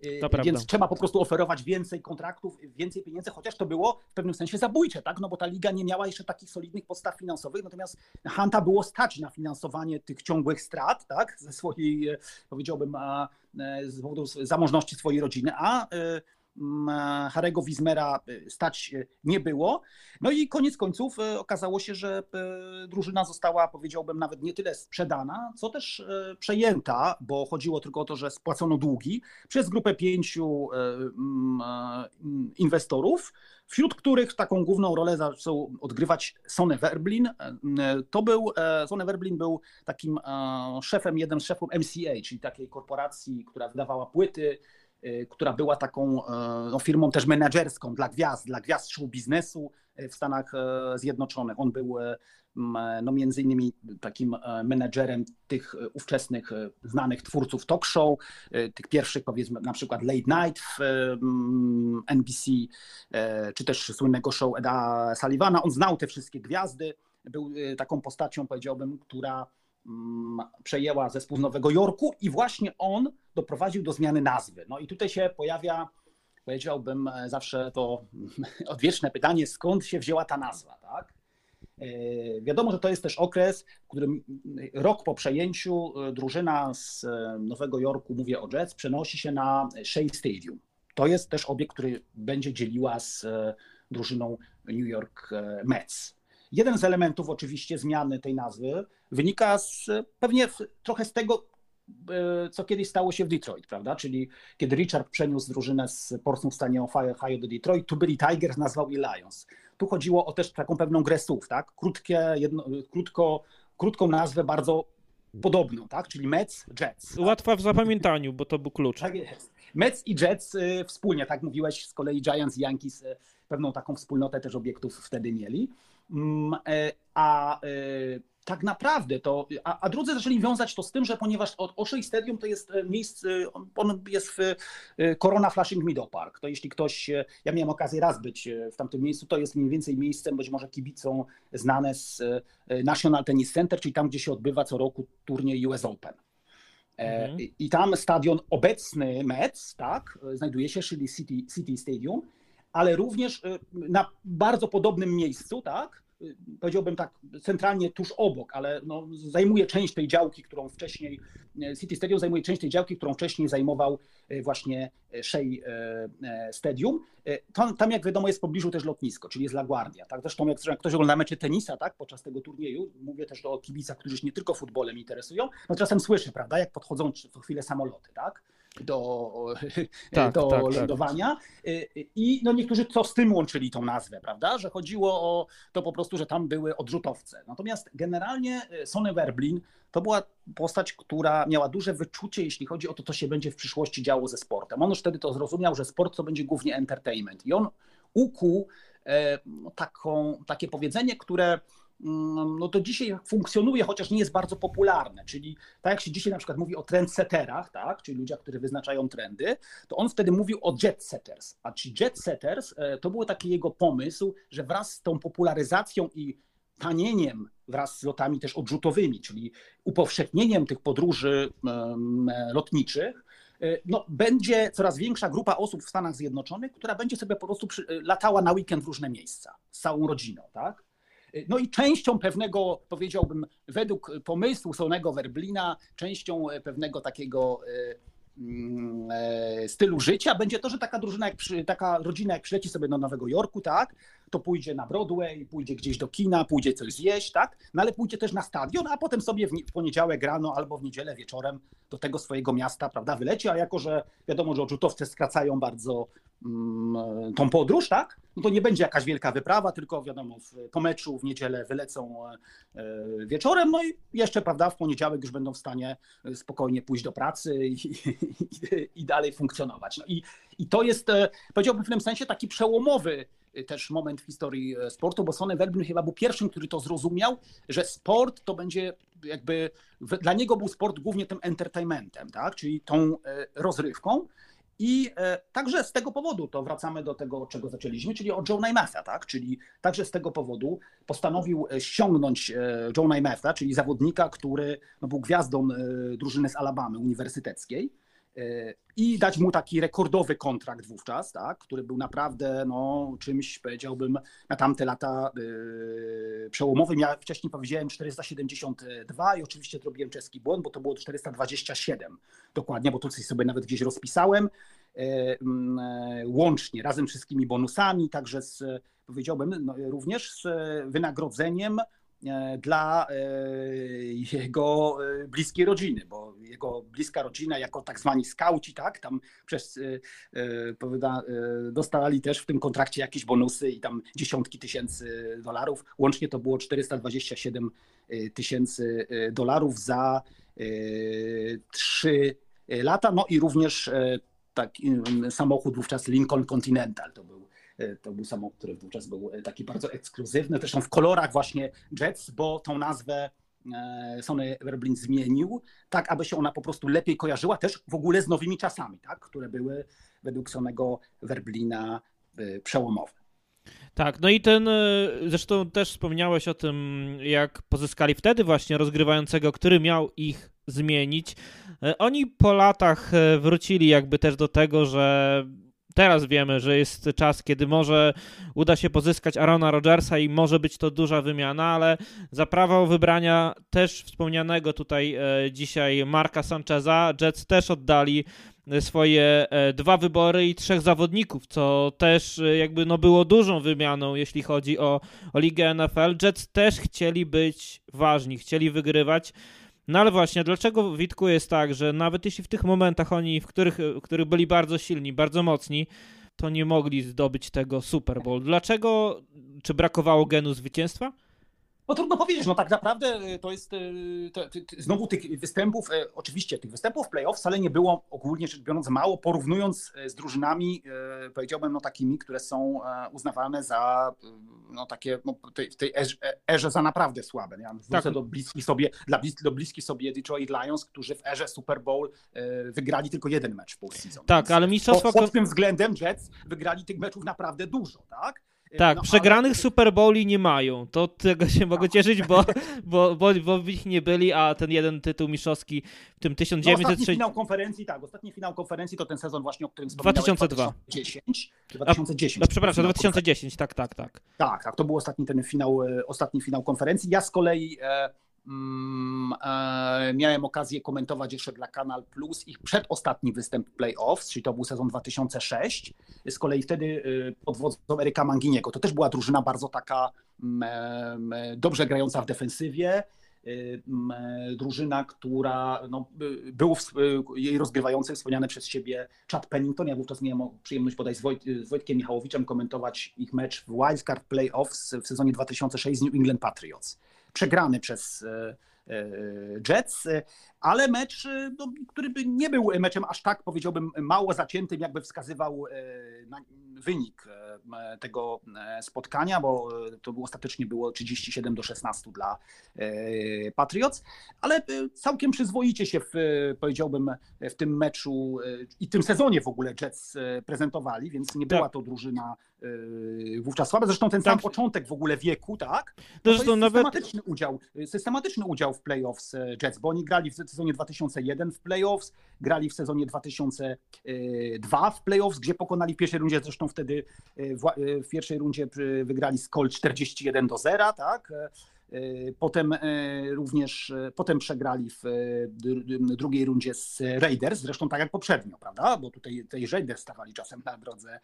To Więc prawda. trzeba po prostu oferować więcej kontraktów, więcej pieniędzy, chociaż to było w pewnym sensie zabójcze, tak? No bo ta liga nie miała jeszcze takich solidnych podstaw finansowych, natomiast Hanta było stać na finansowanie tych ciągłych strat, tak? Ze swojej, e, powiedziałbym, e, z powodu zamożności swojej rodziny, a e, Harego Wismera y, stać y, nie było. No i koniec końców y, okazało się, że drużyna została, powiedziałbym, nawet nie tyle sprzedana, co też przejęta, bo chodziło tylko o to, że spłacono długi przez grupę pięciu inwestorów, wśród których taką główną rolę zaczął odgrywać Sonny Werblin. To był, Sonny Werblin był takim szefem, jednym z szefów MCA, czyli takiej korporacji, która wydawała płyty, która była taką e, no, firmą też menedżerską dla gwiazd, dla gwiazd show biznesu e, w Stanach e, Zjednoczonych. On był no, między innymi takim menedżerem tych ówczesnych znanych twórców talk show, tych pierwszych powiedzmy na przykład Late Night w NBC, czy też słynnego show Eda Sullivana. On znał te wszystkie gwiazdy, był taką postacią powiedziałbym, która przejęła zespół z Nowego Jorku i właśnie on doprowadził do zmiany nazwy. No i tutaj się pojawia, powiedziałbym, e, zawsze to odwieczne pytanie, skąd się wzięła ta nazwa, tak? E, wiadomo, że to jest też okres, w którym rok po przejęciu e, drużyna z Nowego Jorku, mówię o Jets, przenosi się na Shea Stadium. To jest też obiekt, który będzie dzieliła z drużyną New York Mets. Jeden z elementów oczywiście zmiany tej nazwy wynika z, pewnie trochę z tego, e, co kiedyś stało się w Detroit, prawda? Czyli kiedy Richard przeniósł drużynę z Portsmouth w stanie Ohio do Detroit, tu byli Tigers, nazwał i Lions. Tu chodziło o też taką pewną grę słów, tak? Krótkie, jedno, krótko, krótką nazwę, bardzo podobną, tak? Czyli Mets, Jets. Tak? Łatwa w zapamiętaniu, bo to był klucz. Tak jest. Mets i Jets y, wspólnie, tak mówiłeś, z kolei Giants i Yankees y, pewną taką wspólnotę też obiektów wtedy mieli. Mm, e, a e, tak naprawdę to, a, a drudzy zaczęli wiązać to z tym, że ponieważ Oshea Stadium to jest e, miejsce, on jest w Corona Flashing Meadow Park, to jeśli ktoś, ja miałem okazję raz być w tamtym miejscu, to jest mniej więcej miejscem być może kibicą znane z National Tennis Center, czyli tam, gdzie się odbywa co roku turniej US Open. Mhm. I tam stadion obecny Mets, tak, znajduje się, czyli City, City Stadium, ale również y, na bardzo podobnym miejscu, tak, powiedziałbym tak, centralnie tuż obok, ale no, zajmuje część tej działki, którą wcześniej, City Stadium zajmuje część tej działki, którą wcześniej zajmował właśnie Shea Stadium. Tam, tam, jak wiadomo, jest w pobliżu też lotnisko, czyli jest LaGuardia. Tak? Zresztą jak, jak ktoś ogląda mecze tenisa tak, podczas tego turnieju, mówię też o kibicach, którzy się nie tylko futbolem interesują, no czasem słyszy, prawda, jak podchodzą co chwilę samoloty, tak? Do, tak, do tak, tak. lądowania. Tak. I no niektórzy co z tym łączyli tą nazwę, prawda? Że chodziło o to po prostu, że tam były odrzutowce. Natomiast generalnie y, Sonny Werblin to była postać, która miała duże wyczucie, jeśli chodzi o to, co się będzie w przyszłości działo ze sportem. On już wtedy to zrozumiał, że sport to będzie głównie entertainment. I on ukuł e, taką, takie powiedzenie, które no to dzisiaj funkcjonuje, chociaż nie jest bardzo popularne. Czyli tak jak się dzisiaj na przykład mówi o trendsetterach, tak, czyli ludziach, którzy wyznaczają trendy, to on wtedy mówił o jetsetters. A ci jetsetters e, to był taki jego pomysł, że wraz z tą popularyzacją i tanieniem wraz z lotami też odrzutowymi, czyli upowszechnieniem tych podróży lotniczych, e, no, będzie coraz większa grupa osób w Stanach Zjednoczonych, która będzie sobie po prostu latała na weekend w różne miejsca z całą rodziną, tak? No i częścią pewnego, powiedziałbym, według pomysłu Sonego Werblina, częścią pewnego takiego e, mm, e, stylu życia będzie to, że taka drużyna, jak przy, taka rodzina jak przyleci sobie do Nowego Jorku, tak, to pójdzie na Broadway, pójdzie gdzieś do kina, pójdzie coś zjeść, tak, no ale pójdzie też na stadion, a potem sobie w, poniedziałek rano albo w niedzielę wieczorem do tego swojego miasta, prawda, wyleci, a jako, że wiadomo, że odrzutowce skracają bardzo tą podróż, tak? No to nie będzie jakaś wielka wyprawa, tylko wiadomo, po meczu w niedzielę wylecą e, e, wieczorem, no i jeszcze, prawda, w poniedziałek już będą w stanie e, spokojnie pójść do pracy i, i, i dalej funkcjonować. No i, i to jest, powiedziałbym w pewnym sensie, taki przełomowy też moment w historii sportu, bo Sonny Werbin chyba był pierwszym, który to zrozumiał, że sport to będzie jakby, dla niego był sport głównie tym entertainmentem, tak? czyli tą rozrywką, i e, także z tego powodu to wracamy do tego, czego zaczęliśmy, czyli o Joe Namath'a, tak? Czyli także z tego powodu postanowił e, ściągnąć e, Joe Namath'a, czyli zawodnika, który no, był gwiazdą drużyny z Alabamy uniwersyteckiej i dać mu taki rekordowy kontrakt wówczas, tak, który był naprawdę no, czymś, powiedziałbym, na tamte lata yy, przełomowy. Ja wcześniej powiedziałem 472 i oczywiście zrobiłem czeski błąd, bo to było 427 dokładnie, bo to coś sobie nawet gdzieś rozpisałem. Yy, yy, łącznie, razem wszystkimi bonusami, także z, powiedziałbym, no, również z wynagrodzeniem E, dla e, jego e, bliskiej rodziny, bo jego bliska rodzina jako tak zwani skauci, tak, tam przez, powiada, dostali też w tym kontrakcie jakieś bonusy i tam dziesiątki tysięcy dolarów. Łącznie to było 427 tysięcy dolarów za trzy lata, no i również taki samochód wówczas Lincoln Continental to był E, to był samochód, który wówczas był e, taki bardzo ekskluzywny, zresztą w kolorach właśnie Jets, bo tą nazwę e, Sony Werblin zmienił, tak aby się ona po prostu lepiej kojarzyła też w ogóle z nowymi czasami, tak, które były według Sonego Werblina przełomowe. Tak, no i ten, zresztą też wspomniałeś o tym, jak pozyskali wtedy właśnie rozgrywającego, który miał ich zmienić. Oni po latach wrócili jakby też do tego, że teraz wiemy, że jest czas, kiedy może uda się pozyskać Arona Rodgersa i może być to duża wymiana, ale za prawo wybrania też wspomnianego tutaj e, dzisiaj Marka Sancheza, Jets też oddali e, swoje e, dwa wybory i trzech zawodników, co też jakby no było dużą wymianą, jeśli chodzi o, o ligę NFL. Jets też chcieli być ważni, chcieli wygrywać. No ale właśnie, dlaczego Witku jest tak, że nawet jeśli w tych momentach oni, w których, w których byli bardzo silni, bardzo mocni, to nie mogli zdobyć tego Super Bowl? Dlaczego? Czy brakowało genu zwycięstwa? No trudno powiedzieć, no tak naprawdę y, to jest y, to, to, znowu tych występów, y, oczywiście tych występów w playoff wcale nie było ogólnie rzecz biorąc mało, porównując z drużynami, powiedziałbym, no takimi, które są uznawane za no takie no, tej, w tej erze, erze za naprawdę słabe. Ja wrócę tak. do bliskich sobie, dla blis, do bliskich sobie Detroit Lions, którzy w erze Super Bowl wygrali tylko jeden mecz w postseason. Tak, ale mistrzostwa... Pod, pod tym względem Jets wygrali tych meczów naprawdę dużo, tak? Tak, no, przegranych ale... Super Bowli nie mają. To tego się mogę tak. cieszyć, bo, bo, bo, bo ich nie byli, a ten jeden tytuł mistrzowski w tym 1960... No, ostatni finał konferencji, tak, ostatni finał konferencji to ten sezon właśnie, o którym 2002. 2010. 2010. A, no, przepraszam, 2010, tak, tak, tak. Tak, tak, to był ostatni ten finał, e, ostatni finał konferencji. Ja z kolei... E, miałem okazję komentować jeszcze dla Kanal Plus ich przedostatni występ playoffs, czyli to był sezon 2006. Z kolei wtedy e, pod wodzą Eryka Manginiego. To też była drużyna bardzo taka mm, e, dobrze grająca w defensywie. Mm, drużyna, która no, był w, jej rozgrywający wspomniany przez siebie Chad Pennington. Ja wówczas miałem przyjemność podać z, Wojt, z Wojtkiem Michałowiczem komentować ich mecz w Wildcard Playoffs w sezonie 2006 z New England Patriots przegrany przez e, e, Jets, ale mecz, no, który by nie był meczem aż tak, powiedziałbym, mało zaciętym, jakby wskazywał e, wynik tego spotkania, bo to było, ostatecznie było 37 do 16 dla Patriots, ale całkiem przyzwoicie się, w, powiedziałbym, w tym meczu i tym sezonie w ogóle Jets prezentowali, więc nie była tak. to drużyna wówczas słabe. Zresztą ten sam tak. początek w ogóle wieku, tak? No to jest systematyczny, nawet... udział, systematyczny udział w playoffs Jets, bo oni grali w sezonie 2001 w playoffs, grali w sezonie 2002 w playoffs, gdzie pokonali w pierwszej rundzie, zresztą wtedy e, w, w pierwszej rundzie wygrali z Colt 41 do 0, tak? E, potem również, potem przegrali w drugiej rundzie z Raiders, zresztą tak jak poprzednio, prawda? Bo tutaj, tutaj Raiders stawali czasem na drodze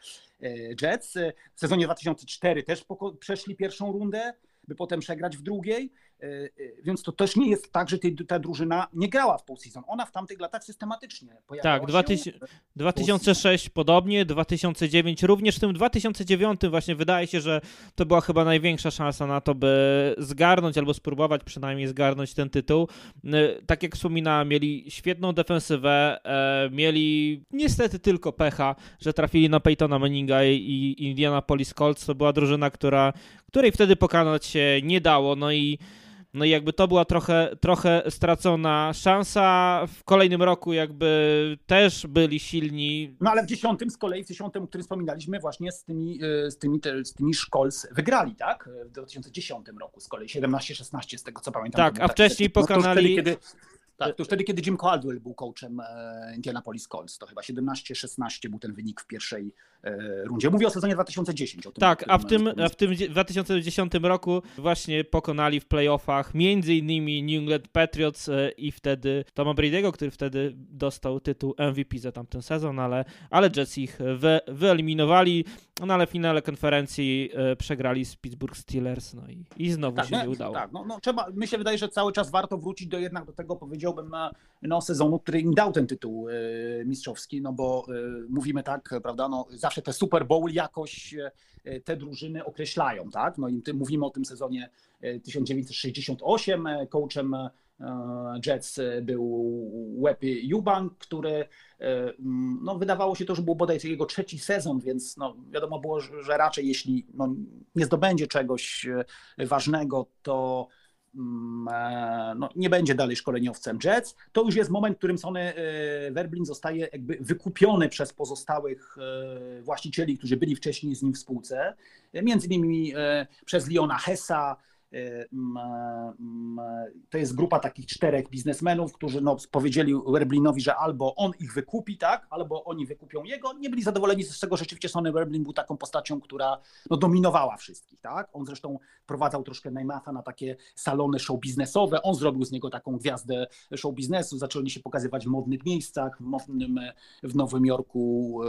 Jets. W sezonie 2004 też przeszli pierwszą rundę, by potem przegrać w drugiej. E, e, więc to też nie jest tak, że ta drużyna nie grała w postseason. Ona w tamtych latach systematycznie pojawiała tak, 2000, 2006 podobnie, 2009 również w tym 2009 właśnie wydaje się, że to była chyba największa szansa na to, by zgarnąć albo spróbować przynajmniej zgarnąć ten tytuł. E, tak jak wspominałem, mieli świetną defensywę, mieli niestety tylko pecha, że trafili na Peytona Manninga i Indianapolis Colts. To była drużyna, która, której wtedy pokonać się nie dało. No i no i jakby to była trochę, trochę stracona szansa. W kolejnym roku jakby też byli silni. No ale w dziesiątym z kolei, w dziesiątym, o którym wspominaliśmy, właśnie z tymi, e, z tymi, z tymi Szkols wygrali, tak? W 2010 roku z kolei, 17-16 z tego co pamiętam. Tak, a wcześniej pokonali... No wtedy, kiedy tak, to już wtedy, kiedy Jim Caldwell był coachem e, Indianapolis Colts, to chyba 17-16 był ten wynik w pierwszej e, rundzie. Mówię o sezonie 2010. Tym, tak, a w tym, a w tym 2010 roku właśnie pokonali w playoffach między innymi New England Patriots e, i wtedy Toma Brady'ego, który wtedy dostał tytuł MVP za tamten sezon, ale, ale Jets ich wy, wyeliminowali, no ale w finale konferencji przegrali z Pittsburgh Steelers, no i, i znowu tak, się no, nie udało. Tak, no, no, trzeba, mi się wydaje, że cały czas warto wrócić do jednak do tego, powiedzieć powiedziałbym, no, sezonu, który im dał ten tytuł e, mistrzowski, no bo e, mówimy tak, prawda, no zawsze te Super Bowl jakoś e, te drużyny określają, tak, no i mówimy o tym sezonie 1968, coachem Jets był Łepy Eubank, który no, wydawało się to, że był bodaj jego trzeci sezon, więc no, wiadomo było, że raczej jeśli no, nie zdobędzie czegoś ważnego, to no, nie będzie dalej szkoleniowcem Jets. To już jest moment, w którym Sony e, Werblin zostaje jakby wykupiony przez pozostałych e, właścicieli, którzy byli wcześniej z nim w spółce, między innymi przez Leona Hessa, to jest grupa takich czterech biznesmenów, którzy no, powiedzieli Werblinowi, że albo on ich wykupi, tak, albo oni wykupią jego. Nie byli zadowoleni z tego, rzeczywiście Sony Werblin był taką postacią, która no, dominowała wszystkich. Tak? On zresztą prowadzał troszkę Neymatha na takie salony show biznesowe. On zrobił z niego taką gwiazdę show biznesu. Zaczęli się pokazywać w modnych miejscach, w, modnym, w Nowym Jorku,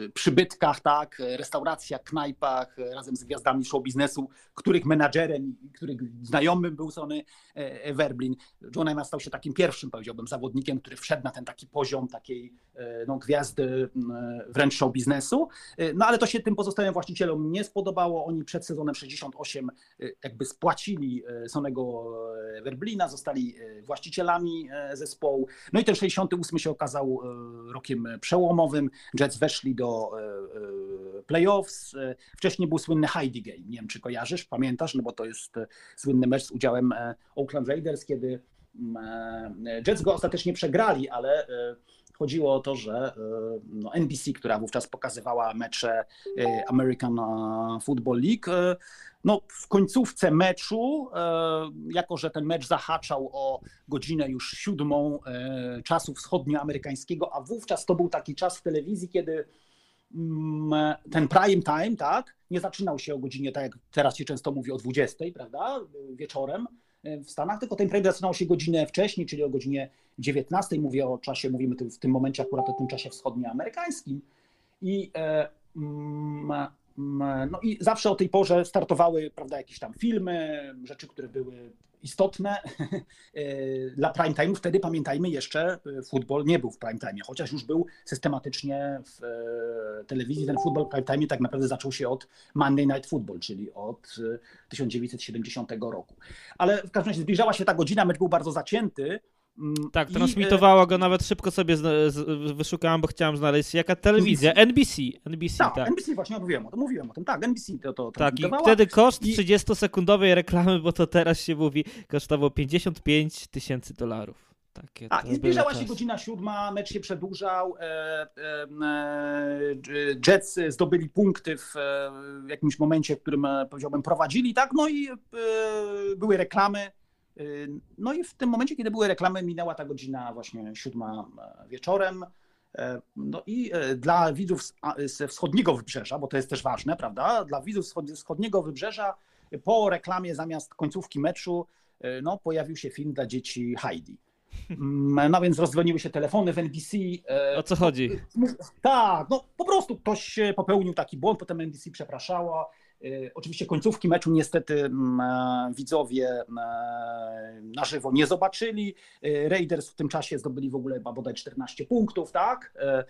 yy, przybytkach, tak, restauracjach, knajpach, razem z gwiazdami show biznesu, których menadżer menadżerem, który znajomym był Sony e, Werblin. John Emma stał się takim pierwszym, powiedziałbym, zawodnikiem, który wszedł na ten taki poziom takiej e, no, gwiazdy wręcz show biznesu. E, no ale to się tym pozostałym właścicielom nie spodobało. Oni przed sezonem 68 jakby spłacili Sonego Werblina, zostali właścicielami zespołu. No i ten 68 się okazał rokiem przełomowym. Jets weszli do playoffs. Wcześniej był słynny Heidi Game. Nie wiem, czy kojarzysz, pamiętasz, no bo to jest e, słynny mecz z udziałem e, Oakland Raiders, kiedy mm, e, Jets go ostatecznie przegrali, ale chodziło o to, że no, NBC, która wówczas pokazywała mecze American Football League, no, w końcówce meczu, jako że ten mecz zahaczał o godzinę już siódmą czasu wschodnioamerykańskiego, a wówczas to był taki czas w telewizji, kiedy mm, ten prime time, tak, nie zaczynał się o godzinie, tak jak teraz się często mówi, o 20, prawda, wieczorem, E, w Stanach, tylko ten projekt zaczynał się godzinę wcześniej, czyli o godzinie 19. Mówię o czasie, mówimy w tym momencie akurat o tym czasie wschodnioamerykańskim. I e, mm, mm, no i zawsze o tej porze startowały prawda, jakieś tam filmy, rzeczy, które były istotne e, dla prime time. Wtedy pamiętajmy jeszcze, e, futbol nie był w prime time, chociaż już był systematycznie w e, telewizji. Ten futbol prime time tak naprawdę zaczął się od Monday Night Football, czyli od 1970 roku. Ale w każdym razie zbliżała się ta godzina, mecz był bardzo zacięty. Mm, tak, transmitowała I, go nawet szybko sobie z, z, wyszukałem, bo chciałem znaleźć jaka telewizja. NBC. NBC, tak. tak. NBC właśnie mówiłem o tym, mówiłem o tym, tak, NBC to, to Tak, i wtedy koszt I... 30-sekundowej reklamy, bo to teraz się mówi, kosztował 55 tysięcy dolarów. Takie tak, i zbliżała się godzina siódma, mecz się przedłużał, e, e, e, Jets zdobyli punkty w, e, w jakimś momencie, w którym e, powiedziałbym prowadzili, tak, no i e, były reklamy, no i w tym momencie, kiedy były reklamy, minęła ta godzina właśnie siódma e, wieczorem. E, no i e, dla widzów ze wschodniego wybrzeża, bo to jest też ważne, prawda? Dla widzów ze wschodniego wybrzeża po reklamie zamiast końcówki meczu no, pojawił się film dla dzieci Heidi. Mm, no więc rozdzwoniły się telefony w NBC. O co chodzi? Tak, no po prostu ktoś popełnił taki błąd, potem NBC przepraszała. Y, oczywiście końcówki meczu niestety mm, e, widzowie e, na żywo nie zobaczyli. Raiders w tym czasie zdobyli w ogóle bodaj 14 punktów, tak? E,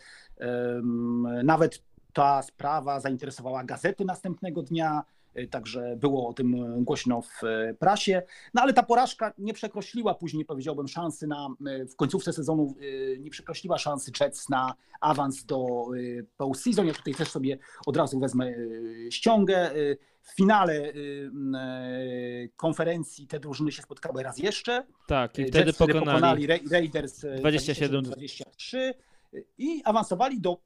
nawet ta sprawa zainteresowała gazety następnego dnia. Y, także było o tym głośno w y, prasie. No ale ta porażka nie przekreśliła później, powiedziałbym, szansy na, w końcówce sezonu, nie przekreśliła szansy Jets na awans do postseason. Ja tutaj też sobie od razu wezmę ściągę. W finale konferencji te drużyny się spotkały raz jeszcze. Tak, i wtedy pokonali, pokonali Raiders 27-23 i awansowali do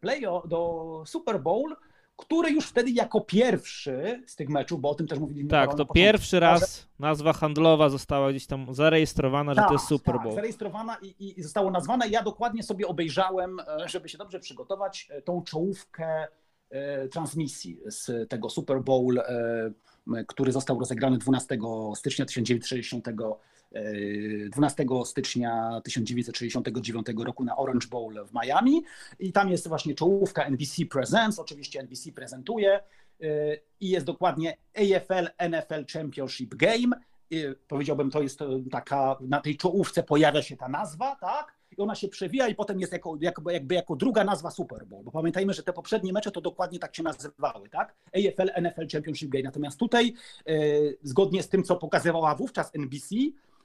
play do Super Bowl który już wtedy jako pierwszy z tych meczów, bo o tym też mówiliśmy. Tak, to pierwszy raz nazwa handlowa została gdzieś tam zarejestrowana, tak, że to jest tak, Super tak, Bowl. Tak, zarejestrowana i, i zostało nazwane. Ja dokładnie sobie obejrzałem, e, żeby się dobrze przygotować, e, tą czołówkę e, transmisji z tego Super Bowl, który został rozegrany 12 stycznia 1960 12 stycznia 1969 roku na Orange Bowl w Miami i tam jest właśnie czołówka NBC Presents, oczywiście NBC prezentuje y, i jest dokładnie AFL NFL Championship Game. Powiedziałbym, to jest taka, na tej czołówce pojawia się ta nazwa, tak? i ona się przewija i potem jest jako, jakby, jakby jako druga nazwa Super Bowl, bo pamiętajmy, że te poprzednie mecze to dokładnie tak się nazywały, tak? AFL, NFL Championship Game. Natomiast tutaj, zgodnie z tym, co pokazywała wówczas NBC,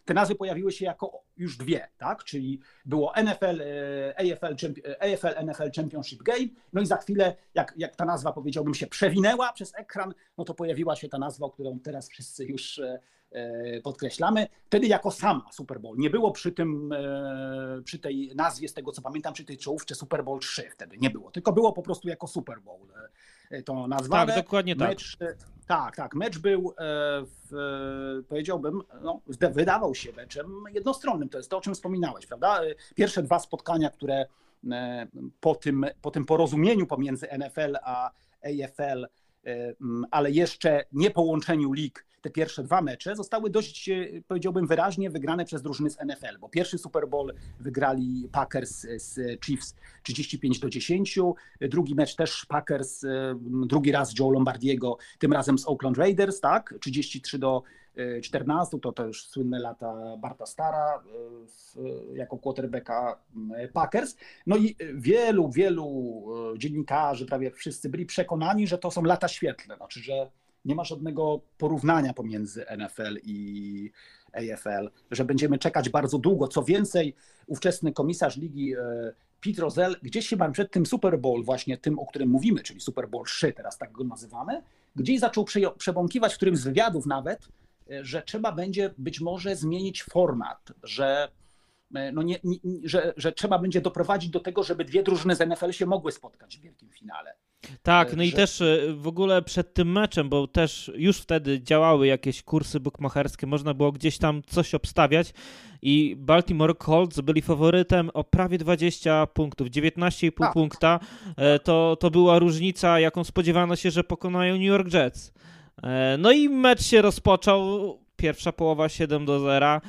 te nazwy pojawiły się jako już dwie, tak? Czyli było NFL, e, AFL, AFL NFL Championship Game, no i za chwilę, jak, jak ta nazwa powiedziałbym się przewinęła przez ekran, no to pojawiła się ta nazwa, którą teraz wszyscy już e, e, podkreślamy. Wtedy jako sama Super Bowl. Nie było przy tym, przy tej nazwie, z tego co pamiętam, przy tej czołówce Super Bowl 3 wtedy nie było, tylko było po prostu jako Super Bowl to nazwane. Tak, dokładnie tak. Mecz, tak, tak. Mecz był, w, powiedziałbym, no, wydawał się meczem jednostronnym. To jest to, o czym wspominałeś, prawda? Pierwsze dwa spotkania, które po tym, po tym porozumieniu pomiędzy NFL a AFL, ale jeszcze nie połączeniu lig, te pierwsze dwa mecze zostały dość, e, powiedziałbym, wyraźnie wygrane przez drużyny z NFL, bo pierwszy Super Bowl wygrali Packers z Chiefs 35 do 10, drugi mecz też Packers, e, drugi raz Joe Lombardiego, tym razem z Oakland Raiders, tak, 33 do 14, to to już słynne lata Barta Stara e, jako quarterbacka Packers. No i wielu, wielu dziennikarzy, prawie wszyscy byli przekonani, że to są lata świetlne, znaczy, że nie ma żadnego porównania pomiędzy NFL i AFL, że będziemy czekać bardzo długo. Co więcej, ówczesny komisarz ligi e, Pete Rozelle gdzieś chyba przed tym Super Bowl, właśnie tym, o którym mówimy, czyli Super Bowl 3, teraz tak go nazywamy, gdzieś zaczął przebąkiwać w którymś z wywiadów nawet, e, że trzeba będzie być może zmienić format, że no nie, nie, że, że trzeba będzie doprowadzić do tego, żeby dwie drużyny z NFL się mogły spotkać w wielkim finale. Tak, no i też e, w ogóle przed tym meczem, bo też już wtedy działały jakieś kursy bukmacherskie, można było gdzieś tam coś obstawiać i Baltimore Colts byli faworytem o prawie 20 punktów, 19,5 tak. punkta. E, to, to była różnica, jaką spodziewano się, że pokonają New York Jets. E, no i mecz się rozpoczął, pierwsza połowa 7 do 0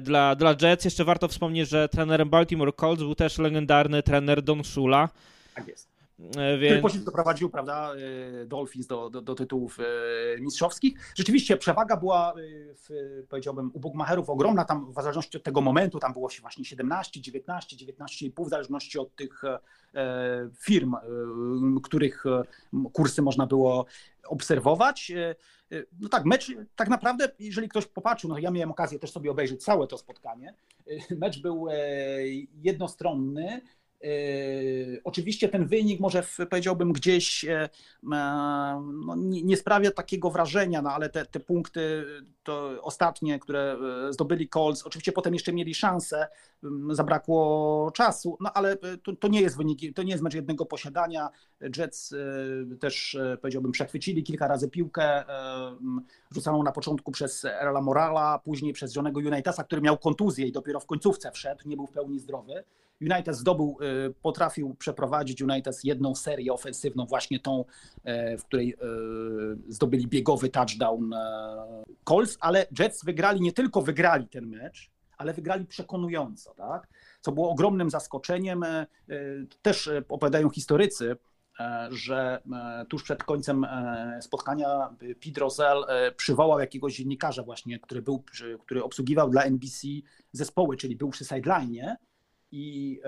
dla, dla Jets. Jeszcze warto wspomnieć, że trenerem Baltimore Colts był też legendarny trener Don Shula. Tak jest. E, więc... Który później doprowadził, prawda, e, Dolphins do, do, do, tytułów e, mistrzowskich. Rzeczywiście przewaga była, w, powiedziałbym, u Bugmacherów ogromna, tam w zależności od tego momentu, tam było się właśnie 17, 19, 19,5, w zależności od tych firm, których kursy można było obserwować. No tak, mecz tak naprawdę, jeżeli ktoś popatrzył, no ja miałem okazję też sobie obejrzeć całe to spotkanie, mecz był jednostronny, oczywiście ten wynik może powiedziałbym gdzieś e, e, no, nie, sprawia takiego wrażenia, no ale te, te punkty to ostatnie, które e, zdobyli Colts, oczywiście potem jeszcze mieli szansę, zabrakło czasu, no ale to, to nie jest wynik, to nie jest mecz jednego posiadania. Jets też powiedziałbym przechwycili kilka razy piłkę, rzucaną na początku przez Erla Morala, później przez Johnego Unitasa, który miał kontuzję i dopiero w końcówce wszedł, nie był w pełni zdrowy. United zdobył, y, potrafił przeprowadzić United jedną serię ofensywną, właśnie tą, e, w której e, zdobyli biegowy touchdown e, Colts, ale Jets wygrali, nie tylko wygrali ten mecz, ale wygrali przekonująco, tak? co było ogromnym zaskoczeniem. Też opowiadają historycy, że tuż przed końcem spotkania Pete Rozelle przywołał jakiegoś dziennikarza właśnie, który, był, który obsługiwał dla NBC zespoły, czyli był przy sideline i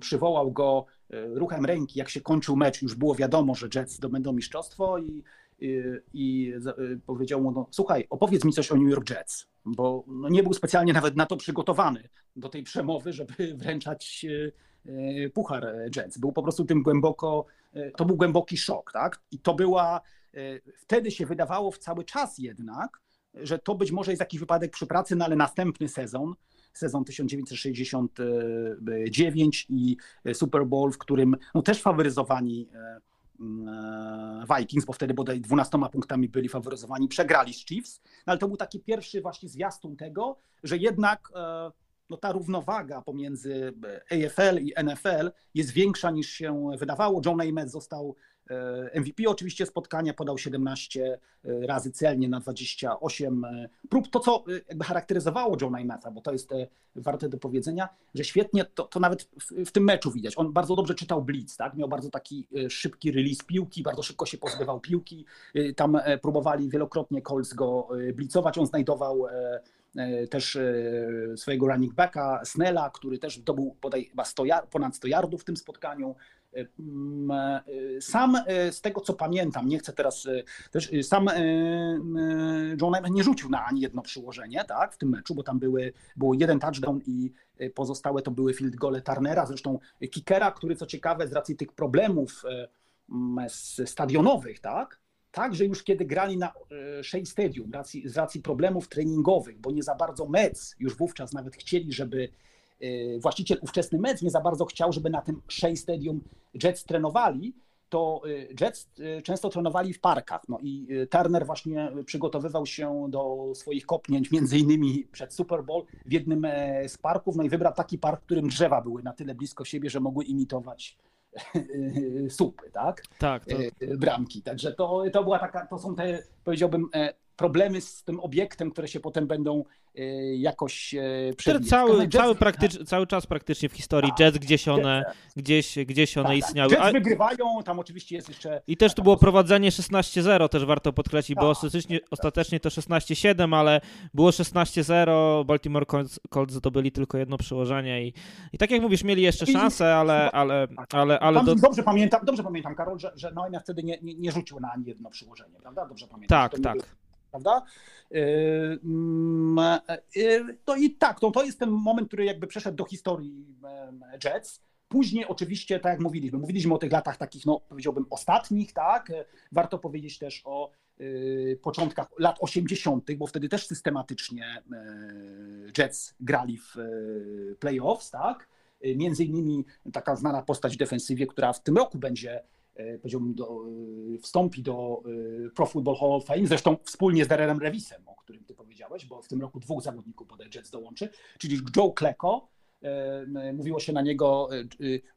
przywołał go e, ruchem ręki, jak się kończył mecz, już było wiadomo, że Jets zdobędą mistrzostwo i, i, i e, powiedział mu, no, słuchaj, opowiedz mi coś o New York Jets, bo no, nie był specjalnie nawet na to przygotowany, do tej przemowy, żeby wręczać e, puchar Jets. Był po prostu tym głęboko, to był głęboki szok, tak? I to była, wtedy się wydawało w cały czas jednak, że to być może jest jakiś wypadek przy pracy, no ale następny sezon sezon 1969 i Super Bowl, w którym no, też faworyzowani e, e, Vikings, bo wtedy bodaj 12 punktami byli faworyzowani, przegrali z Chiefs, no, ale to był taki pierwszy właśnie zwiastun tego, że jednak e, no, ta równowaga pomiędzy AFL i NFL jest większa niż się wydawało. John Namath został E, MVP oczywiście spotkania podał 17 e, razy celnie na 28 e, prób. To, co jakby charakteryzowało Johna Imatha, bo to jest warte do powiedzenia, że świetnie to, to nawet w, w, tym meczu widać. On bardzo dobrze czytał blitz, tak? miał bardzo taki szybki release piłki, bardzo szybko się pozbywał piłki. Tam próbowali wielokrotnie Colts go blicować, on znajdował też swojego running backa, Snella, który też zdobył bodaj chyba 100, ponad 100 yardów w tym spotkaniu. Sam e, z tego co pamiętam, nie chcę teraz e, też, e, sam John Evans nie rzucił na ani jedno przyłożenie tak, w tym meczu, bo tam były, było jeden touchdown i pozostałe to były field gole Turnera, zresztą kickera, który co ciekawe z racji tych problemów stadionowych, tak, Także już kiedy grali na Shea Stadium, z racji, problemów treningowych, bo nie za bardzo Mets już wówczas nawet chcieli, żeby właściciel ówczesny Mets nie za bardzo chciał, żeby na tym Shea Stadium Jets trenowali, to y, Jets y, często trenowali w parkach. No i Turner właśnie przygotowywał się do swoich kopnięć, między innymi przed Super Bowl w jednym e, z parków, no i wybrał taki park, w którym drzewa były na tyle blisko siebie, że mogły imitować supy, tak? Tak. To... Bramki. Także to, to była taka, to są te, powiedziałbym, e, problemy z tym obiektem, które się potem będą Y, jakoś y, przewijać. Cały, cały, praktycz, cały czas praktycznie w historii tak, jazz, gdzieś one, gdzieś, gdzieś one tak, tak. istniały. Jazz wygrywają, tam oczywiście jest jeszcze... I też tu było prowadzenie 16-0, też warto podkreślić, bo tak, ostatecznie, tak. ostatecznie to 16-7, ale było 16-0, Baltimore Colts zdobyli tylko jedno przyłożenie i, i tak jak mówisz, mieli jeszcze szansę, ale... ale, ale, ale do... dobrze, pamiętam, dobrze pamiętam, Karol, że, że Neumann wtedy nie, nie, nie rzucił na ani jedno przyłożenie, prawda? Dobrze pamiętam. Tak, tak prawda? Yy, mm, yy, no i tak, no to jest ten moment, który jakby przeszedł do historii Jets. Później oczywiście, tak jak mówiliśmy, mówiliśmy o tych latach takich, no powiedziałbym ostatnich, tak? Warto powiedzieć też o yy, początkach lat 80., bo wtedy też systematycznie Jets grali w playoffs, tak? Między innymi taka znana postać w defensywie, która w tym roku będzie powiedziałbym, do, wstąpi do Pro Football Hall of Fame, zresztą wspólnie z Darrenem Revisem, o którym ty powiedziałeś, bo w tym roku dwóch zawodników bodaj Jets dołączy, czyli Joe Klecko, mówiło się na niego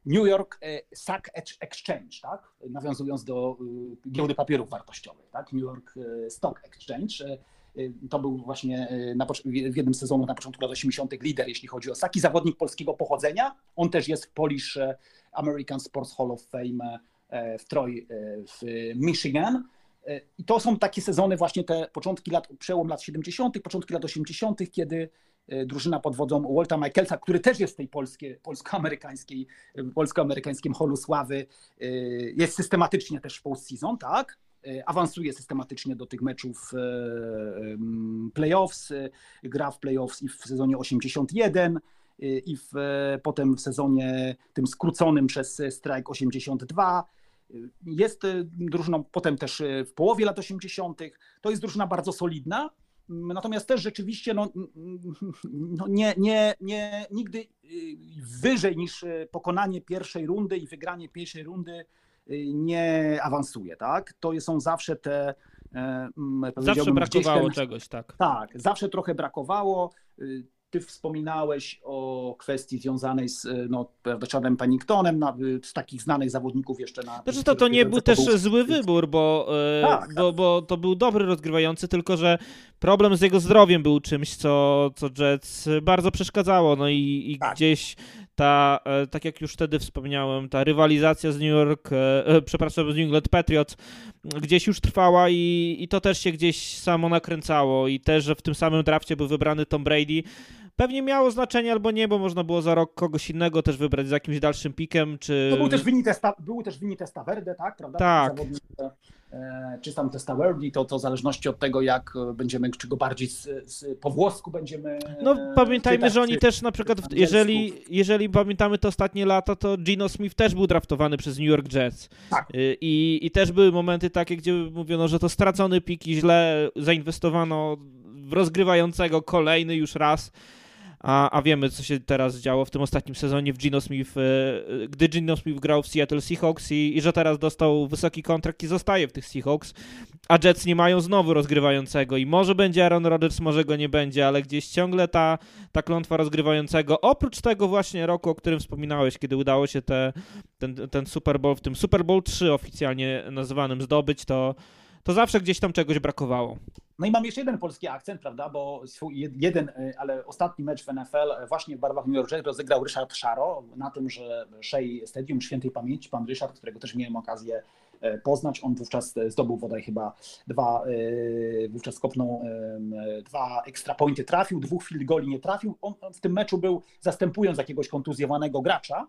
New York Stock Exchange, tak? nawiązując do giełdy papierów wartościowych, tak? New York Stock Exchange. To był właśnie na, w jednym sezonu na początku lat 80. lider, jeśli chodzi o Saki, zawodnik polskiego pochodzenia. On też jest w Polish American Sports Hall of Fame w Troy w Michigan. I to są takie sezony, właśnie te początki lat, przełom lat 70., początki lat 80., kiedy drużyna pod wodzą Walta Michaelsa, który też jest w tej polskie, polsko-amerykańskiej, polsko-amerykańskim holu sławy, jest systematycznie też w postseason, tak? Awansuje systematycznie do tych meczów playoffs, gra w playoffs i w sezonie 81 i w, potem w sezonie tym skróconym przez strajk 82 jest drużyną potem też w połowie lat 80. To jest drużyna bardzo solidna, natomiast też rzeczywiście no, no nie, nie, nie, nigdy wyżej niż pokonanie pierwszej rundy i wygranie pierwszej rundy nie awansuje, tak? To są zawsze te Zawsze brakowało ten, czegoś, tak. Tak, zawsze trochę brakowało. Ty wspominałeś o kwestii związanej z no, Richardem Penningtonem, z takich znanych zawodników jeszcze na. Znaczy to, to nie był też był... zły wybór, bo, tak, bo, tak. bo to był dobry rozgrywający, tylko że problem z jego zdrowiem był czymś, co, co Jets bardzo przeszkadzało. No i, i tak. gdzieś ta, tak jak już wtedy wspomniałem, ta rywalizacja z New York, przepraszam, z New England Patriots gdzieś już trwała i, i to też się gdzieś samo nakręcało i też, że w tym samym drafcie był wybrany Tom Brady, Pewnie miało znaczenie albo nie, bo można było za rok kogoś innego też wybrać z jakimś dalszym pikiem, czy... To był też Vinny Testa, były też tak? Prawda? Tak. E, czy tam Testaverde, to, to w zależności od tego, jak będziemy, czy go bardziej z, z, po włosku będziemy No e, pamiętajmy, czytać, że oni czy, też na przykład, jeżeli, jeżeli pamiętamy te ostatnie lata, to Gino Smith też był draftowany przez New York Jets. Tak. E, I, I też były momenty takie, gdzie mówiono, że to stracony pik i źle zainwestowano w rozgrywającego kolejny już raz a, a wiemy, co się teraz działo w tym ostatnim sezonie w Gino Smith, e, gdy Gino Smith grał w Seattle Seahawks i, i że teraz dostał wysoki kontrakt i zostaje w tych Seahawks, a Jets nie mają znowu rozgrywającego i może będzie Aaron Rodgers, może go nie będzie, ale gdzieś ciągle ta, ta klątwa rozgrywającego, oprócz tego właśnie roku, o którym wspominałeś, kiedy udało się te, ten, ten Super Bowl, w tym Super Bowl 3 oficjalnie nazywanym zdobyć, to to zawsze gdzieś tam czegoś brakowało. No i mam jeszcze jeden polski akcent, prawda, bo jeden, y, ale ostatni mecz w NFL właśnie w barwach New York Jets rozegrał Ryszard Szaro na tym, że Shea Stadium Świętej Pamięci, pan Ryszard, którego też miałem okazję e, poznać, on wówczas zdobył bodaj chyba dwa, wówczas kopnął dwa extra pointy, trafił, dwóch field goli nie trafił. On w tym meczu był zastępując jakiegoś kontuzjowanego gracza,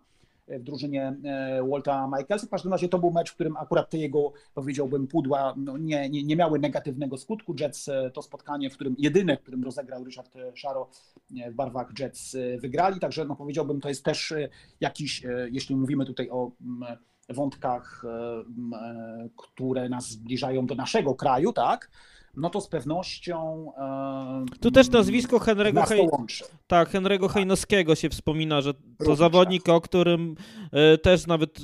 w drużynie e, Walta Michaelsa. W każdym razie to był mecz, w którym akurat te jego, powiedziałbym, pudła no, nie, nie, nie miały negatywnego skutku. Jets e, to spotkanie, w którym jedyne, w którym rozegrał Richard Szaro w barwach Jets e, wygrali, także no, powiedziałbym, to jest też jakiś, jeśli mówimy tutaj o wątkach, które nas zbliżają do naszego kraju, tak, no to z pewnością. E, tu też nazwisko Henry'ego Hej... Tak, Henry'ego Hejnowskiego się wspomina, że to Również zawodnik, tak. o którym e, też nawet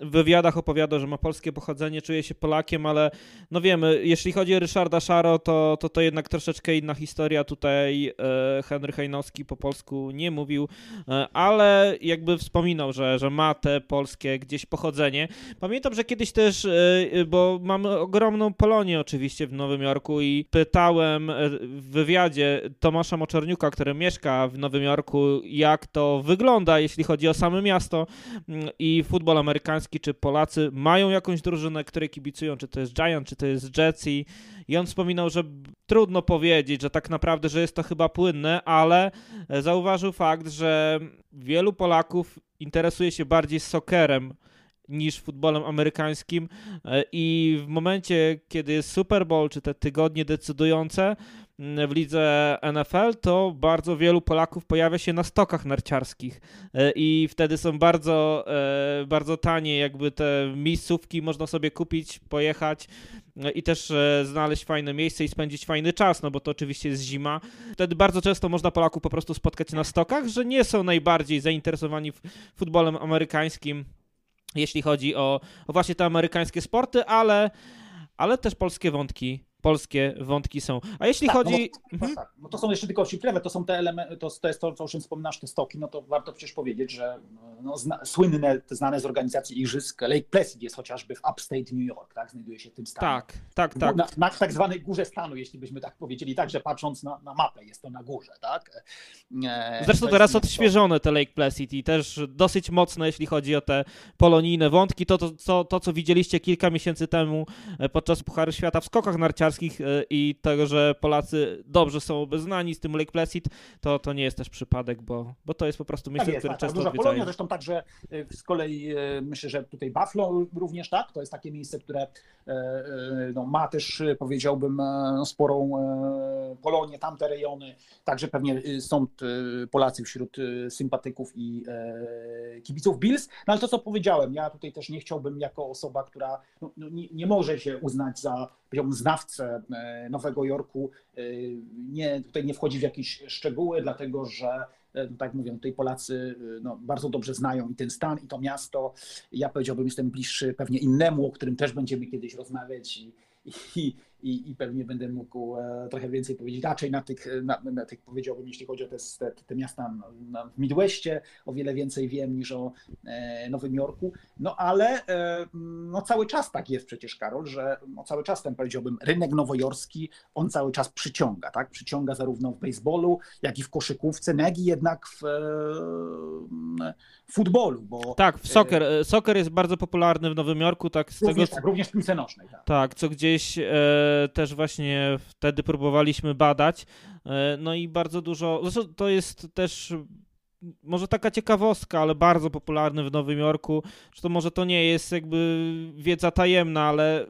w wywiadach opowiadał, że ma polskie pochodzenie, czuje się Polakiem, ale no wiemy, jeśli chodzi o Ryszarda Szaro, to, to to jednak troszeczkę inna historia. Tutaj e, Henry Hejnowski po polsku nie mówił, e, ale jakby wspominał, że, że ma te polskie gdzieś pochodzenie. Pamiętam, że kiedyś też, e, bo mamy ogromną Polonię oczywiście w Nowym Jorku i pytałem w wywiadzie Tomasza Moczorniuka, który mieszka w Nowym Jorku, jak to wygląda, jeśli chodzi o same miasto mm, i futbol amerykański czy Polacy mają jakąś drużynę, której kibicują, czy to jest Giant, czy to jest Jets i, i on wspominał, że trudno powiedzieć, że tak naprawdę, że jest to chyba płynne, ale zauważył fakt, że wielu Polaków interesuje się bardziej soccerem niż futbolem amerykańskim i w momencie, kiedy jest Super Bowl, czy te tygodnie decydujące, w lidze NFL, to bardzo wielu Polaków pojawia się na stokach narciarskich e, i wtedy są bardzo, e, bardzo tanie jakby te miejscówki, można sobie kupić, pojechać i też znaleźć fajne miejsce i spędzić fajny czas, no bo to oczywiście jest zima. Wtedy bardzo często można Polaków po prostu spotkać na stokach, że nie są najbardziej zainteresowani futbolem amerykańskim, jeśli chodzi o, o właśnie te amerykańskie sporty, ale, ale też polskie wątki polskie wątki są. A jeśli tak, chodzi. No, mhm. tak, no to są jeszcze tylko chwilę, to są te elementy, to, to jest to, co o czym wspominasz, te stoki, no to warto przecież powiedzieć, że no, zna, słynne, znane z organizacji Igrzysk Lake Placid jest chociażby w upstate New York, tak? Znajduje się w tym stanie. Tak, tak, tak. Na, na tak zwanej górze stanu, jeśli byśmy tak powiedzieli, także patrząc na, na mapę, jest to na górze, tak? E, Zresztą teraz odświeżone te Lake Placid i też dosyć mocne, jeśli chodzi o te polonijne wątki. To, to, to, to co widzieliście kilka miesięcy temu e, podczas Pucharu Świata w skokach narciarskich e, i tego, że Polacy dobrze są obeznani z tym Lake Placid, to, to nie jest też przypadek, bo, bo to jest po prostu miejsce, tak które tak, często duża Polonia, zresztą także z kolei myślę, że tutaj Buffalo również tak, to jest takie miejsce, które no, ma też powiedziałbym sporą Polonię, tamte rejony, także pewnie są Polacy wśród sympatyków i kibiców Bills, no ale to co powiedziałem, ja tutaj też nie chciałbym jako osoba, która no, no, nie, nie może się uznać za powiedziałbym znawcę Nowego Jorku, nie, tutaj nie wchodzi w jakieś szczegóły, dlatego że E, no tak mówię, tutaj Polacy e, no, bardzo dobrze znają i ten stan, i to miasto. Ja powiedziałbym, jestem bliższy pewnie innemu, o którym też będziemy kiedyś rozmawiać i, i, i, i pewnie będę mógł e, trochę więcej powiedzieć raczej na tych, na, na tych powiedziałbym, jeśli chodzi o te, te, te miasta w Midwestie, o wiele więcej wiem niż o e, Nowym Jorku. No ale e, no, cały czas tak jest przecież, Karol, że no, cały czas ten powiedziałbym rynek nowojorski, on cały czas przyciąga, tak? Przyciąga zarówno w baseballu, jak i w koszykówce, no, jak i jednak w, w futbolu. Bo, tak, w soccer. Soccer jest bardzo popularny w Nowym Jorku, tak z również, tego. Tak, również w piłce nożnej. Tak. tak, co gdzieś też właśnie wtedy próbowaliśmy badać. E, no i bardzo dużo. To jest też może taka ciekawostka, ale bardzo popularny w Nowym Jorku. Zresztą może to nie jest jakby wiedza tajemna, ale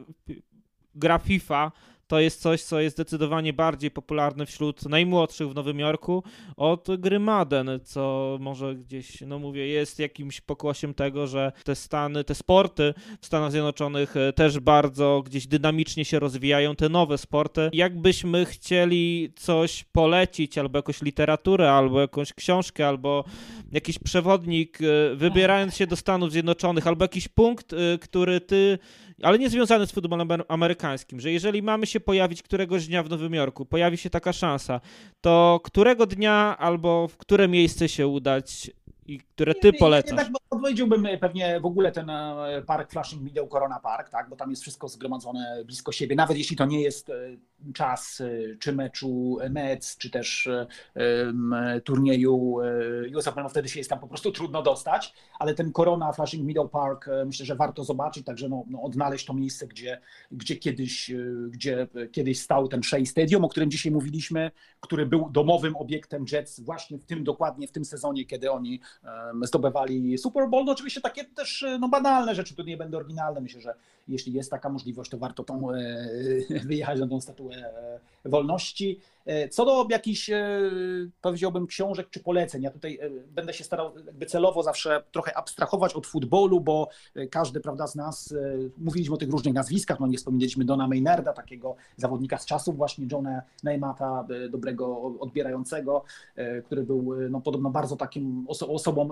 gra FIFA to jest coś, co jest zdecydowanie bardziej popularne wśród najmłodszych w Nowym Jorku od gry Madden, co może gdzieś, no mówię, jest jakimś pokłosiem tego, że te stany, te sporty w Stanach Zjednoczonych e, też bardzo gdzieś dynamicznie się rozwijają, te nowe sporty. Jakbyśmy chcieli coś polecić, albo jakąś literaturę, albo jakąś książkę, albo jakiś przewodnik, e, wybierając się do Stanów Zjednoczonych, albo jakiś punkt, e, który ty ale nie związany z futbolem amerykańskim, że jeżeli mamy się pojawić któregoś dnia w Nowym Jorku, pojawi się taka szansa, to którego dnia albo w które miejsce się udać i które ty polecasz? Jednak powiedziałbym e, pewnie w ogóle ten e, park Flushing Meadow Corona Park, tak, bo tam jest wszystko zgromadzone blisko siebie, nawet jeśli to nie jest e, czas czy meczu Mets, czy też turnieju US Open, wtedy się jest tam po prostu trudno dostać, ale ten Corona Flushing Meadow Park myślę, że warto zobaczyć, także no, no odnaleźć to miejsce, gdzie, gdzie, kiedyś, gdzie kiedyś stał ten Shea Stadium, o którym dzisiaj mówiliśmy, który był domowym obiektem Jets właśnie w tym dokładnie w tym sezonie, kiedy oni zdobywali Super Bowl. No oczywiście takie też no, banalne rzeczy, tu nie będę oryginalny. Myślę, że jeśli jest taka możliwość, to warto tą, wyjechać na tą statuę e, wolności. E, co do jakichś, powiedziałbym, książek czy poleceń, ja tutaj będę się starał jakby celowo zawsze trochę abstrahować od futbolu, bo każdy prawda, z nas, mówiliśmy o tych różnych nazwiskach, no nie wspomnieliśmy Dona Maynarda, takiego zawodnika z czasów właśnie Johna Neymata, dobrego odbierającego, który był no, podobno bardzo takim osobą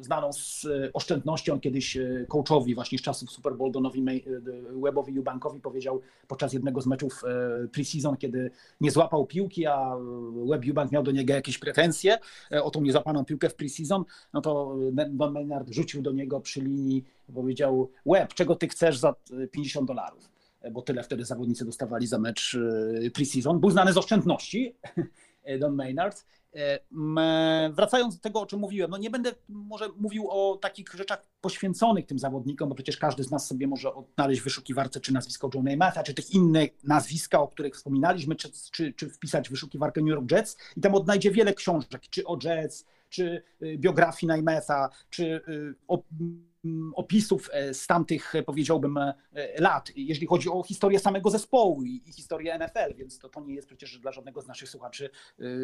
znaną z oszczędności. On kiedyś coachowi właśnie z czasów Super Bowl Donowi Webowi Eubankowi powiedział podczas jednego z meczów preseason, kiedy nie złapał piłki, a Web Eubank miał do niego jakieś pretensje o tą niezłapaną piłkę w preseason, no to Don Maynard rzucił do niego przy linii, powiedział Web, czego ty chcesz za 50 dolarów? Bo tyle wtedy zawodnicy dostawali za mecz preseason. Był znany z oszczędności, Don Maynard. E, wracając do tego, o czym mówiłem, no nie będę może mówił o takich rzeczach poświęconych tym zawodnikom, bo przecież każdy z nas sobie może odnaleźć w wyszukiwarce czy nazwisko John Neymatha, czy tych innych nazwiska, o których wspominaliśmy, czy, czy, czy wpisać w wyszukiwarkę New York Jets i tam odnajdzie wiele książek, czy o Jets, czy biografii Naimetha, czy opisów z tamtych, powiedziałbym, lat, jeżeli chodzi o historię samego zespołu i historię NFL, więc to, to nie jest przecież dla żadnego z naszych słuchaczy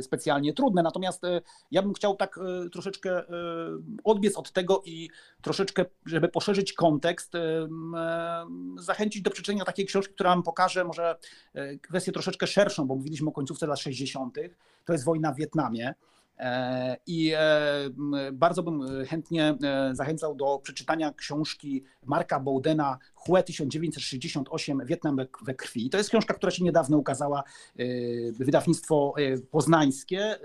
specjalnie trudne. Natomiast ja bym chciał tak troszeczkę odbiec od tego i troszeczkę, żeby poszerzyć kontekst, zachęcić do przeczytania takiej książki, która nam pokaże może kwestię troszeczkę szerszą, bo mówiliśmy o końcówce lat 60., to jest wojna w Wietnamie. I e, bardzo bym chętnie e, zachęcał do przeczytania książki Marka Bowdena Hue 1968 Wietnam we krwi. To jest książka, która się niedawno ukazała. Wydawnictwo poznańskie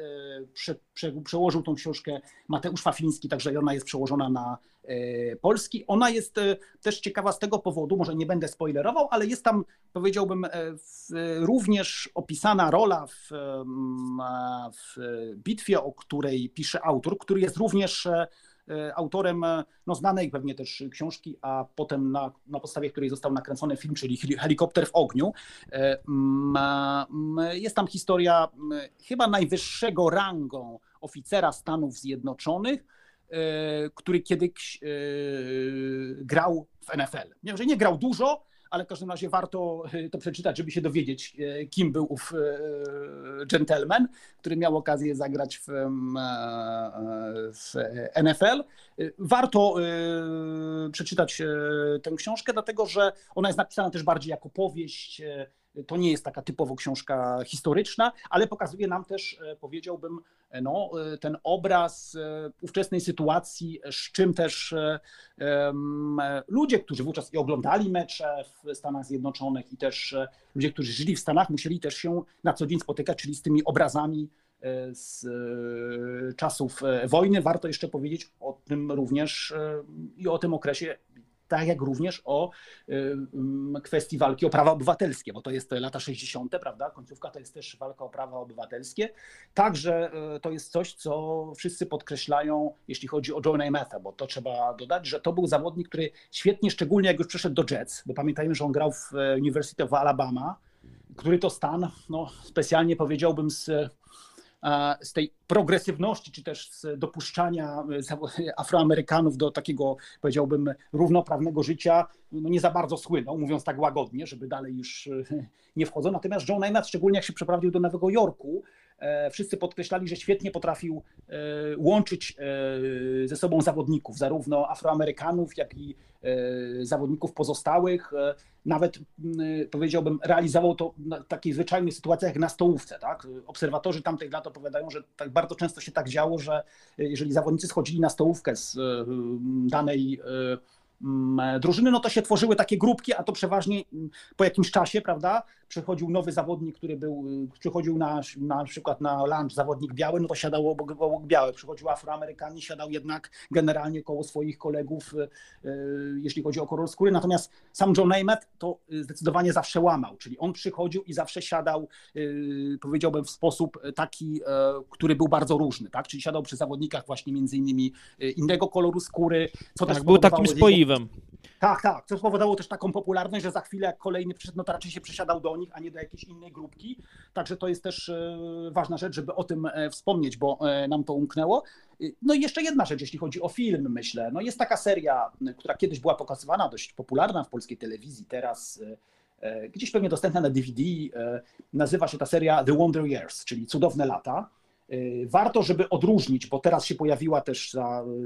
prze, prze, przełożył tą książkę Mateusz Fafiński, także ona jest przełożona na polski. Ona jest też ciekawa z tego powodu, może nie będę spoilerował, ale jest tam, powiedziałbym, również opisana rola w, w bitwie o której pisze autor, który jest również e, e, autorem e, no, znanej pewnie też książki, a potem na, na podstawie której został nakręcony film, czyli Helikopter w ogniu. Jest tam historia chyba najwyższego rangą oficera Stanów Zjednoczonych, który kiedyś grał w NFL. Nie, że nie grał dużo, ale w każdym razie warto e, to przeczytać, żeby się dowiedzieć, e, kim był ów e, gentleman, który miał okazję zagrać w, w NFL. Warto przeczytać tę książkę, dlatego że ona jest napisana też bardziej jako powieść to nie jest taka typowo książka historyczna, ale pokazuje nam też, e, powiedziałbym, e, no, e, ten obraz ówczesnej sytuacji, z czym też um, ludzie, którzy wówczas i oglądali mecze w Stanach Zjednoczonych i też ludzie, którzy żyli w Stanach, musieli też się na co dzień spotykać, czyli z tymi obrazami z czasów wojny. Warto jeszcze powiedzieć o tym również i o tym okresie tak jak również o kwestii walki o prawa obywatelskie, bo to jest lata 60., prawda? Końcówka to jest też walka o prawa obywatelskie. Także e, to jest coś, co wszyscy podkreślają, jeśli chodzi o Joe Namath'a, bo to trzeba dodać, że to był zawodnik, który świetnie, szczególnie jak już przeszedł do Jets, bo pamiętajmy, że on grał w e, University of Alabama, który to stan, no specjalnie powiedziałbym z z tej progresywności, czy też z dopuszczania e, Afroamerykanów do takiego, powiedziałbym, równoprawnego życia, no nie za bardzo słynął, mówiąc tak łagodnie, żeby dalej już e, nie wchodzą. Natomiast John Namath, szczególnie jak się przeprowadził do Nowego Jorku, wszyscy podkreślali, że świetnie potrafił e, łączyć e, ze sobą zawodników, zarówno Afroamerykanów, jak i zawodników pozostałych. Nawet powiedziałbym, realizował to w takich zwyczajnych sytuacjach jak na stołówce. Tak? Obserwatorzy tamtych lat opowiadają, że tak bardzo często się tak działo, że jeżeli zawodnicy schodzili na stołówkę z danej drużyny, no to się tworzyły takie grupki, a to przeważnie mm, po jakimś czasie, prawda, przychodził nowy zawodnik, który był, y, przychodził na, na przykład na lunch zawodnik biały, no to siadał obok, obok biały. Przychodził Afroamerykanin, siadał jednak generalnie koło swoich kolegów, y, y, jeśli chodzi o kolor skóry. Natomiast sam John Namath to zdecydowanie zawsze łamał, czyli on przychodził i zawsze siadał, powiedziałbym, w sposób taki, który był bardzo różny, tak? Czyli siadał przy zawodnikach właśnie między innymi innego koloru skóry, co tak, też był takim spoiwem. Tak, tak, co spowodowało też taką popularność, że za chwilę jak kolejny przyszedł, no to raczej się przesiadał do nich, a nie do jakiejś innej grupki. Także to jest też e, ważna rzecz, żeby o tym e, wspomnieć, bo e, nam to umknęło. No i jeszcze jedna rzecz, jeśli chodzi o film, myślę. No jest taka seria, która kiedyś była pokazywana, dość popularna w polskiej telewizji, teraz gdzieś pewnie dostępna na DVD. Nazywa się ta seria The Wonder Years, czyli Cudowne Lata. Y, warto, żeby odróżnić, bo teraz się pojawiła też,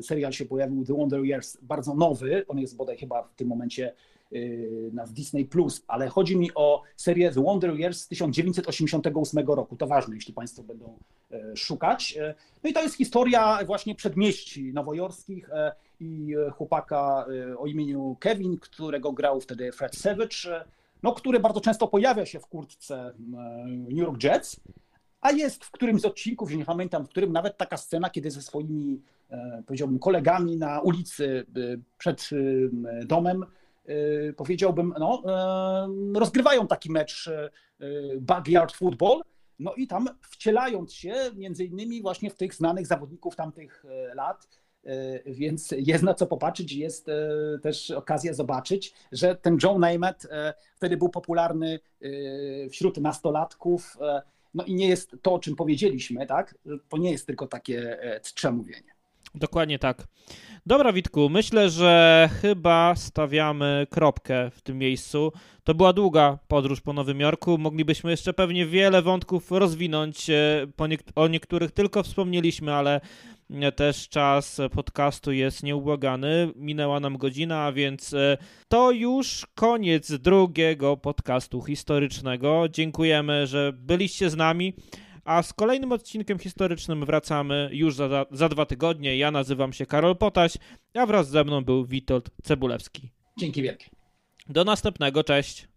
serial się pojawił The Wonder Years, bardzo nowy, on jest bodaj chyba w tym momencie y, na Disney+, Plus, ale chodzi mi o serię The Wonder Years z 1988 roku. To ważne, jeśli Państwo będą e, szukać. E, no i to jest historia właśnie przedmieści nowojorskich e, i chłopaka o imieniu Kevin, którego grał wtedy Fred Savage, no, który bardzo często pojawia się w kurtce New York Jets. A jest w którymś z odcinków, że nie pamiętam, w którym nawet taka scena, kiedy ze swoimi, e, powiedziałbym, kolegami na ulicy e, przed e, domem, powiedziałbym, no, rozgrywają taki mecz backyard football, no i tam wcielając się między innymi właśnie w tych znanych zawodników tamtych lat, więc jest na co popatrzeć, jest też okazja zobaczyć, że ten Joe Namath wtedy był popularny wśród nastolatków, No i nie jest to, o czym powiedzieliśmy, tak? To nie jest tylko takie e, czcze mówienie. Dokładnie tak. Dobra, Witku, myślę, że chyba stawiamy kropkę w tym miejscu. To była długa podróż po Nowym Jorku. Moglibyśmy jeszcze pewnie wiele wątków rozwinąć. E, o niektórych tylko wspomnieliśmy, ale też czas podcastu jest nieubłagany. Minęła nam godzina, więc e, to już koniec drugiego podcastu historycznego. Dziękujemy, że byliście z nami. A z kolejnym odcinkiem historycznym wracamy już za, za dwa tygodnie. Ja nazywam się Karol Potaś, a wraz ze mną był Witold Cebulewski. Dzięki wielkie. Do następnego, cześć.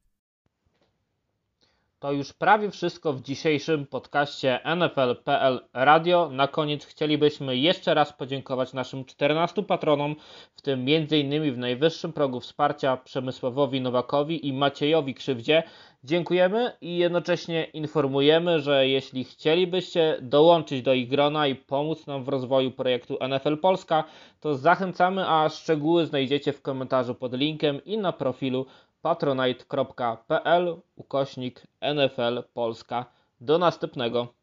To już prawie wszystko w dzisiejszym podcaście NFL.pl Radio. Na koniec chcielibyśmy jeszcze raz podziękować naszym 14 patronom, w tym m.in. w najwyższym progu wsparcia Przemysławowi Nowakowi i Maciejowi Krzywdzie. Dziękujemy i jednocześnie informujemy, że jeśli chcielibyście dołączyć do ich grona i pomóc nam w rozwoju projektu NFL Polska, to zachęcamy, a szczegóły znajdziecie w komentarzu pod linkiem i na profilu patronite.pl ukośnik NFL Polska. Do następnego.